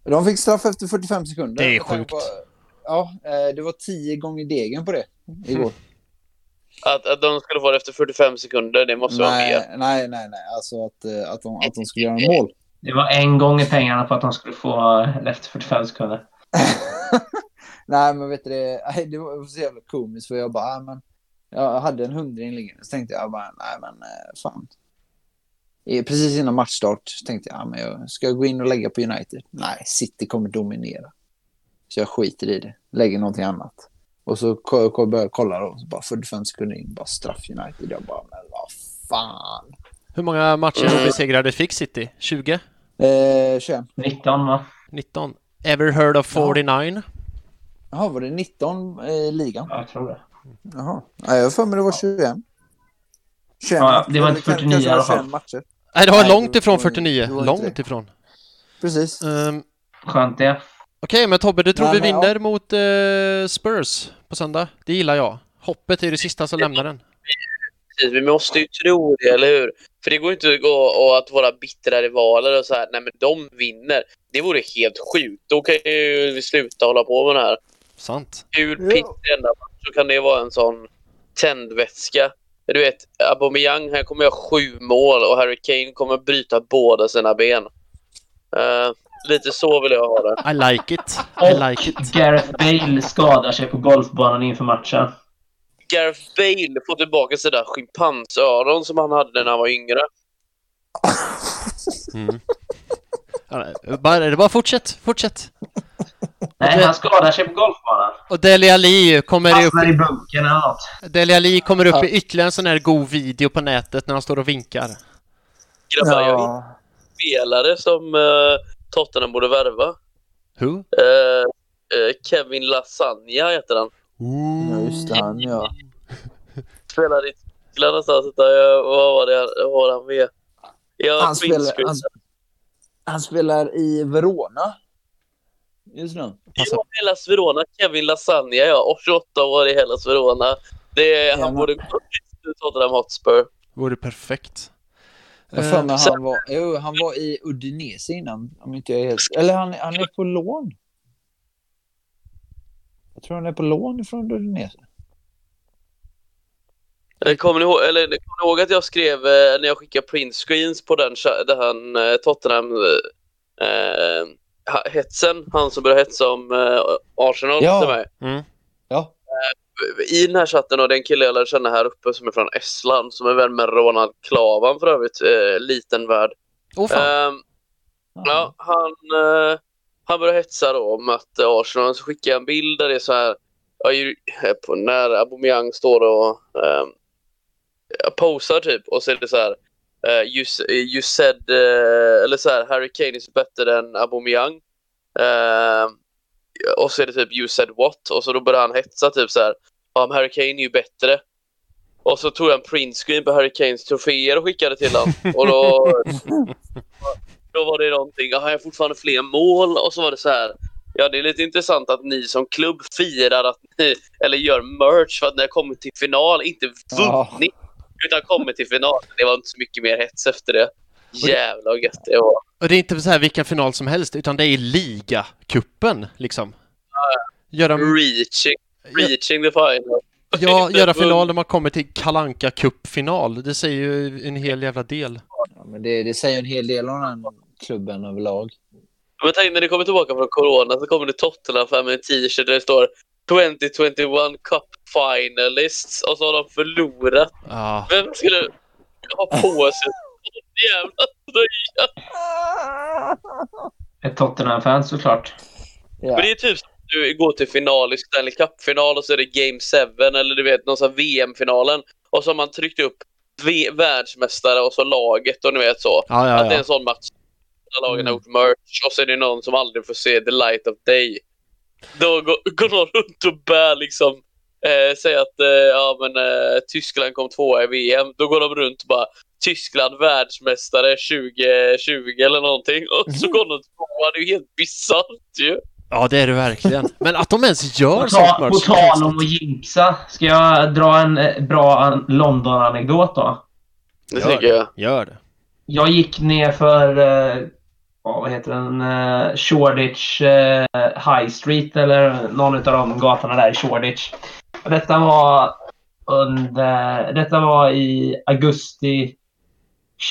De fick straff efter 45 sekunder. Det är sjukt. på- Ja, eh, det var tio gånger degen på det igår. Att, att de skulle få det efter 45 sekunder, det måste vara mer. nej, nej, nej, nej. Alltså att, eh, att, de, att de skulle göra mål. Det var en gång i pengarna på att de skulle få eh, efter 45 sekunder. Nej, men vet du det, nej, det var så jävla komiskt för jag bara, ah, men jag hade en hundring liggande. Så tänkte jag bara, nej men fan. Eh, Precis innan matchstart så tänkte jag, ah, men jag ska gå in och lägga på United. Nej, City kommer dominera. Så jag skiter i det, lägger någonting annat. Och så började jag kolla då, så bara 45 sekunder in, bara straff United. Jag bara, men vad fan. Hur många matcher obesegrade fick City? 20? Eh, 21. 19 va? 19? Ever heard of 49? Jaha, var det 19 i ligan? Ja, jag tror det. Jaha. Nej, jag har för mig det var 21. 21 Ja, det var inte eller 49 kanske i alla 21 fall. matcher. Nej, det var Nej, långt ifrån var- 49. det var inte Långt det. ifrån. Precis. Ehm, Skönt det. Okej, men Tobbe, du tror Nej, vi vinner mot eh, Spurs på söndag? Det gillar jag. Hoppet är det sista som lämnar den. Precis, vi måste ju tro det, eller hur? För det går inte att gå och att våra bittra rivaler och så här, nej men de vinner. Det vore helt sjukt. Då kan ju vi sluta hålla på med det här. Sant. Hur Ja. det enda så kan det vara en sån tändvätska. Du vet, Aubameyang här kommer göra sju mål och Harry Kane kommer bryta båda sina ben. Eh, lite så vill jag ha det. I like it. I like it. Gareth Bale skadar sig på golfbanan inför matchen. Gareth Bale får tillbaka sina schimpansöron som han hade när han var yngre. Mm. Bara, det är bara fortsätt, fortsätt. Nej, han skadar sig på golfbanan. Och Dele Alli kommer upp, Fastnar i bunkern eller något. Dele Alli kommer upp Ja. i ytterligare en sån här god video på nätet när han står och vinkar. Grabbar, jag Ja. spelare som uh, Tottenham borde värva. Who? Eh, eh, Kevin Lasagna heter han. ja, just det. Han, ja. Spelade i Tyskland någonstans. Jag, vad var det vad var han med? Jag Han, spelar, han, han spelar i Verona. Just nu. Passa. Ja, Hellas Verona. Kevin Lasagna, ja. Och 28 år i Hellas Verona. Det, han Jajamän. borde gå till Tottenham Hotspur. Vore perfekt. Jag för Eh, mig sen- han var, jo, han var i Udinese innan. Om inte jag är helt... Eller han, han är på lån. Jag tror han är på lån från Udinese. Eh, Kommer ni ihåg, eller, kommer ni ihåg att jag skrev eh, när jag skickade printscreens på den, den här, eh, Tottenham eh, eh, hetsen, han som började hetsa om eh, Arsenal Ja. till mig. Mm. Ja. I den här chatten och den kille jag lärde känna här uppe som är från Estland som är vän med Ronald Klavan för övrigt, eh, liten värld. Åh fan. Ehm, Ja, han, eh, han började hetsa då om att eh, Arsenal så skickade jag en bild där det är så här ja, ju- på när Aubameyang står och eh, posar typ och så är det så här eh, you, s- you said eh, eller så här Harry Kane is better than Aubameyang. Eh, och så är det typ you said what och så då börjar han hetsa typ så här ja, men Harry Kane är ju bättre. Och så tog jag en printscreen på Harry Kanes troféer och skickade till honom. Och då, då var det någonting, ja, han har fortfarande fler mål och så var det så här. Ja, det är lite intressant att ni som klubb firar att ni, eller gör merch för att ni har kommit till final, inte Ja. Utan kommit till final. Det var inte så mycket mer hets efter det. Jävlar vad gött det var. Och det är inte så här vilken final som helst, utan det är ligacupen liksom. Göra, Reaching, reaching the final. ja, göra final när man kommer till Kalanka Cup-final. Det säger ju en hel jävla del. Ja, men det, det säger en hel del om den klubben överlag. Men tänk när ni kommer tillbaka från corona så kommer det Tottenham fram med en t-shirt där det står 2021 Cup Finalists och så har de förlorat. Ja, Vem skulle ha på sig en jävla tröja? Ett Tottenham-fan såklart. Ja. Men det är typ som att du går till final i Stanley Cup-final och så är det Game 7 eller du vet någon sån VM-finalen och så har man tryckt upp v- världsmästare och så laget och ni vet så. ja, Att ja. det är ja. en sån match. Alla lagen har Mm. gjort merch och så är det någon som aldrig får se the light of day. Då går, går någon runt och bär liksom eh, säga att eh, ja, men, eh, Tyskland kom tvåa i VM. Då går de runt och bara Tyskland världsmästare 2020 eller någonting. Och så går de tvåa. Det är ju helt bisarrt ju. ja, det är det verkligen. Men att de ens gör sånt ta, på tal om att jinxa. Ska jag dra en eh, bra an- London-anekdot då? Det Gör tycker jag. Gör det. Jag gick ner för, eh, ja, vad heter den, eh, Shoreditch eh, High Street eller någon av de gatorna där i Shoreditch. Och Detta var under, detta var i augusti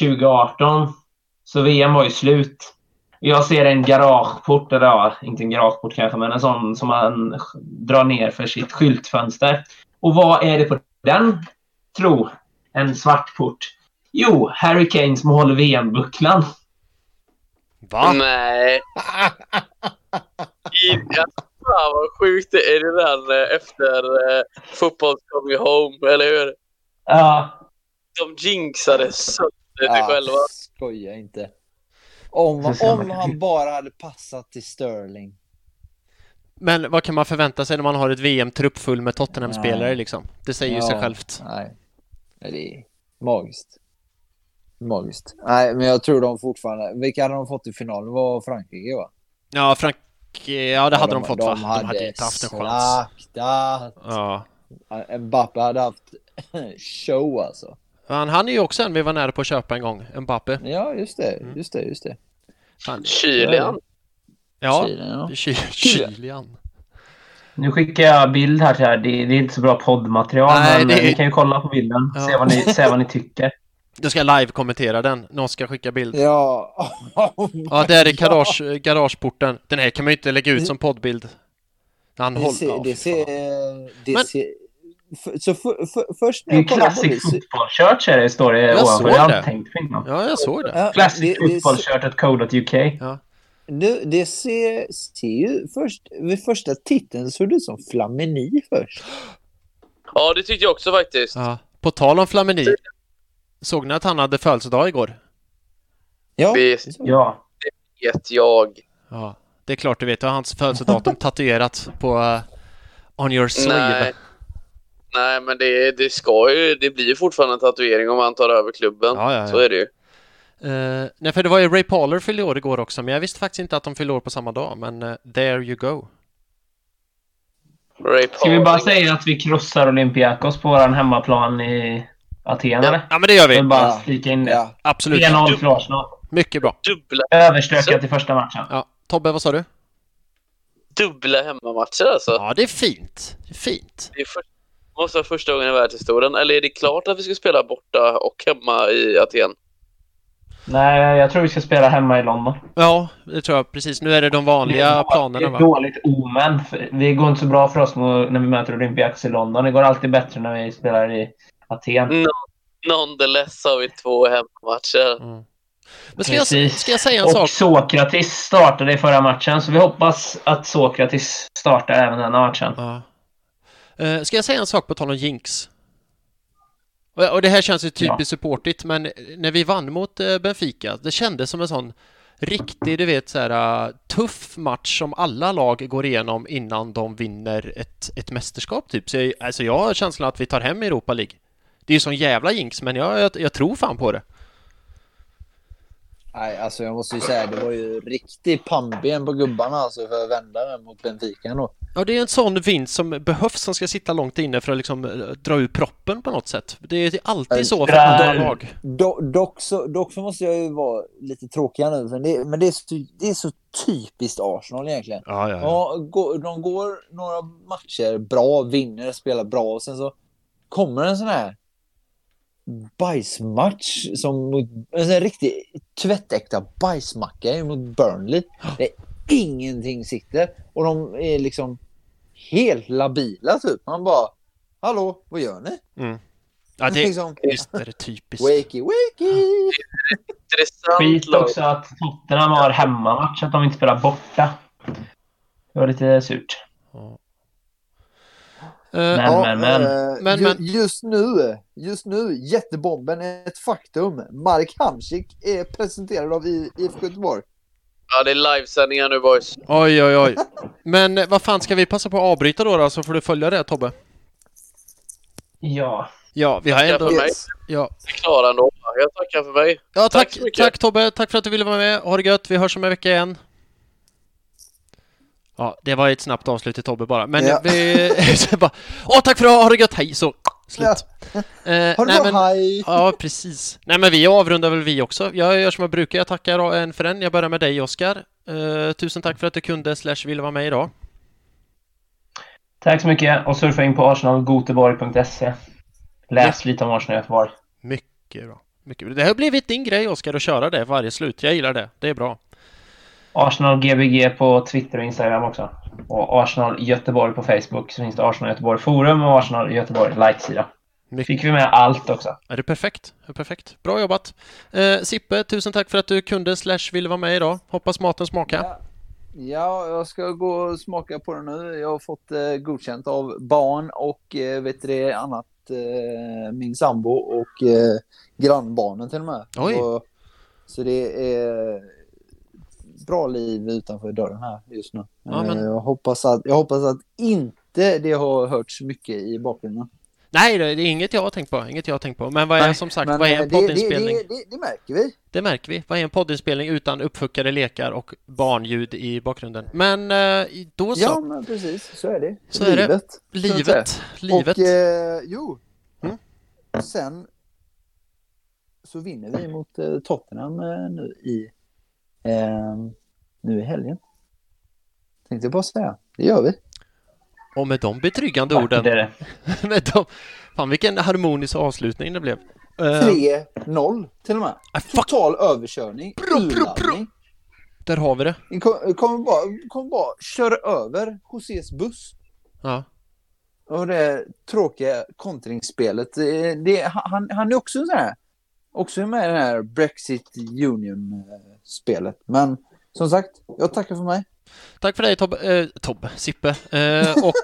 2018. Så VM var ju slut. Jag ser en garageport, eller ja, inte en garageport kanske, men en sån som man drar ner för sitt skyltfönster. Och vad är det på den? Tro. En svart port. Jo, Harry Kane som håller VM-bucklan. Va? Nej. Fan vad sjukt det är. Det den eh, efter uh, Football Coming Home, eller hur? Ja, De jinxade sönder sig Ja, själva. skoja inte. Om, om han bara hade passat till Sterling. Men vad kan man förvänta sig när man har ett VM-trupp full med Tottenham-spelare liksom? Det säger ju Ja, sig självt. Nej. Nej, det är magiskt. Magiskt. Nej, men jag tror de fortfarande... Vilka hade de fått i finalen? Det var Frankrike, va? Ja, Frank... Ja, det hade de, fått va? De De hade, hade inte haft en chans. slaktat. Ja. Mbappe hade haft show alltså. Han, han är ju också en vi var nära på att köpa en gång, Mbappe. Ja, just det. Mm. Just det, just det. Han, Kylian. ja, Kylen, ja. Ky- Kylian. nu skickar jag bild här till er. Det, det är inte så bra poddmaterial, Nej, men det är- ni kan ju kolla på bilden. Ja. Se, vad ni, se vad ni tycker. Du ska live-kommentera den. Någon ska skicka bild. Ja. Ja, där är garage, garageporten. Den här kan man ju inte lägga ut som poddbild. Han Det håller... ser, Ja, det ser, det Men- ser, för, så för, för, först Det när är jag kollar på det Football är det, står det Jag ovanför. såg Det jag det. tänkt på innan. Ja, jag såg det. ja, Classic det, det, ser- Shirt.co.uk. det, det ser, ser ju först, vid första titeln såg det ut som Flamini först. Ja, det tyckte jag också faktiskt. Ja. På tal om Flamini. Såg ni att han hade födelsedag igår? Ja, det såg- Ja. Vet jag. Ja. Det är klart du vet. Du har hans födelsedatum tatuerat på uh, On your sleeve. Nej. Nej, men det, det ska ju... Det blir ju fortfarande en tatuering om han tar över klubben. Ja, ja, ja. Så är det ju. Eh, nej, för det var ju Ray Parler fyllde år igår också, men jag visste faktiskt inte att de fyllde år på samma dag, men eh, there you go. Ray Ska vi bara säga att vi krossar Olympiakos på vår hemmaplan i Aten, eller? Ja, men det gör Jag vi. vill bara flika in det. Ja, Absolut. 3-0 för Arsenal. Mycket bra. Dubbla, Överstökat i första matchen. Ja. Tobbe, vad sa du? dubbla hemmamatcher alltså. Ja, det är fint. Det är fint. Det är för, måste vara första gången i världshistorien. Eller är det klart att vi ska spela borta och hemma i Aten? Nej, jag tror vi ska spela hemma i London. Ja, det tror jag precis. Nu är det de Det är vanliga planerna, Det är va? dåligt omen. Det går inte så bra för oss när vi möter Olympiakos i London. Det går alltid bättre när vi spelar i Aten. No, nonetheless har vi två hemmamatcher. Mm. Men ska jag, Precis. ska jag säga en Och sak? Sokratis startade i förra matchen, så vi hoppas att Sokratis startar även denna matchen. Ja. Eh, ska jag säga en sak på tal om jinx? Och, och det här känns ju typiskt Ja. supportigt, men när vi vann mot eh, Benfica, det kändes som en sån riktig, du vet så här uh, tuff match som alla lag går igenom innan de vinner ett, ett mästerskap typ. Så jag, alltså jag har känslan att vi tar hem Europa League. Det är ju sån jävla jinx, men jag, jag, jag tror fan på det. Nej, alltså jag måste ju säga det var ju riktig pannben på gubbarna alltså för att vända den mot Benfica ändå. Ja, det är en sån vinst som behövs som ska sitta långt inne för att liksom eh, dra ur proppen på något sätt. Det är alltid så för andra lag. Do, dock, så, dock så måste jag ju vara lite tråkig nu, för det, men det är, så, det är så typiskt Arsenal egentligen. Ja, ja, ja. Ja, går, de går några matcher bra, vinner, spelar bra och sen så kommer en sån här bajsmatch som mot, en sån här riktig tvättäkta bajsmacka mot Burnley. Där ingenting sitter och de är liksom helt labila typ. Man bara, hallå, vad gör ni? ja det, liksom, är det typiskt. wakey, wakey. Skit också att Tottenham har hemmamatch, att de inte spelar borta. Det var lite surt. Ja. Eh, Men, Ja, men, men. eh, Men, ju, men. Just nu, just nu, jättebomben är ett faktum. Mark Hamsik är presenterad av I- IFK Göteborg. Ja, det är livesändningar nu boys. Oj, oj, oj. Men eh, vad fan, ska vi passa på att avbryta då, då så får du följa det Tobbe? Ja. Ja, vi har Tackar ändå... för mig. Ja, Vi är klara ändå. Jag tackar för mig. ja tack, Tack tack. Tobbe, tack för att du ville vara med. Ha det gött, vi hörs om en vecka igen. Ja, det var ett snabbt avslut till Tobbe bara, men Ja. vi... bara, Åh, tack för idag, ha det gött, hej! Så, slut. Ja. Eh, Har du nej, bra, men, hej! Ja, precis. Nej, men vi avrundar väl vi också. Jag gör som jag brukar, jag tackar en för en. Jag börjar med dig, Oskar. Eh, tusen tack för att du kunde slash ville vara med idag. Tack så mycket och surfa in på arsenalgoteborg.se. Läs lite om Arsenal Göteborg. Mycket bra. Mycket bra. Det har blivit din grej, Oskar, att köra det varje slut. Jag gillar det. Det är bra. Arsenal GBG på Twitter och Instagram också. Och Arsenal Göteborg på Facebook. Så finns det Arsenal Göteborg Forum och Arsenal Göteborg like-sida. Mycket. Fick vi med allt också. Är det perfekt? Det är perfekt. Bra jobbat. Eh, Sippe, tusen tack för att du kunde slash ville vara med idag. Hoppas maten smakar. Ja. Ja, jag ska gå och smaka på den nu. Jag har fått eh, godkänt av barn och eh, vet du det annat, eh, min sambo och eh, grannbarnen till och med. Oj. Så, så det är bra liv utanför dörren här just nu. Ja, men- Eh, jag, hoppas att, jag hoppas att inte det har hörts mycket i bakgrunden. Nej, det är inget jag har tänkt på. Inget jag har tänkt på. Men vad är Nej, som sagt, vad är eh, en det, poddinspelning? det, det, det märker vi. Det märker vi. Vad är en poddinspelning utan uppfuckade lekar och barnljud i bakgrunden? Men eh, då så. Ja, men precis. Så är det. Så är det. Livet. livet. Livet. Och eh, jo, Mm. sen så vinner vi mot Tottenham nu i eh, nu i helgen. Tänkte jag bara säga. Det gör vi. Och med de betryggande Vackert orden. är det. med de, fan vilken harmonisk avslutning det blev. Eh, 3-0 till och med. ah, Total överkörning. Bro, bro, bro. där har vi det. Vi kom- kommer bara, kommer bara köra över Josés buss. Ja. Och det tråkiga kontringsspelet. Det, det, han, han är också sån här. Också med i det här Brexit Union-spelet. Men som sagt, jag tackar för mig. Tack för dig Tobbe, eh, Tobbe, Sippe. Eh, och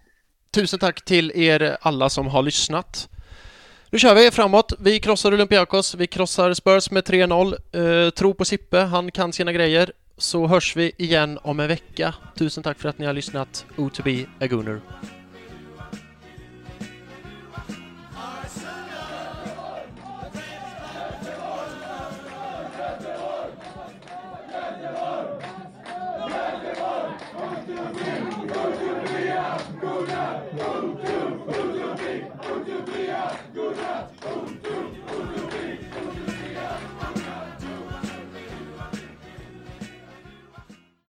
tusen tack till er alla som har lyssnat. Nu kör vi framåt. Vi krossar Olympiakos, vi krossar Spurs med 3-0. Eh, tro på Sippe, han kan sina grejer. Så hörs vi igen om en vecka. Tusen tack för att ni har lyssnat. O to be a Gunner.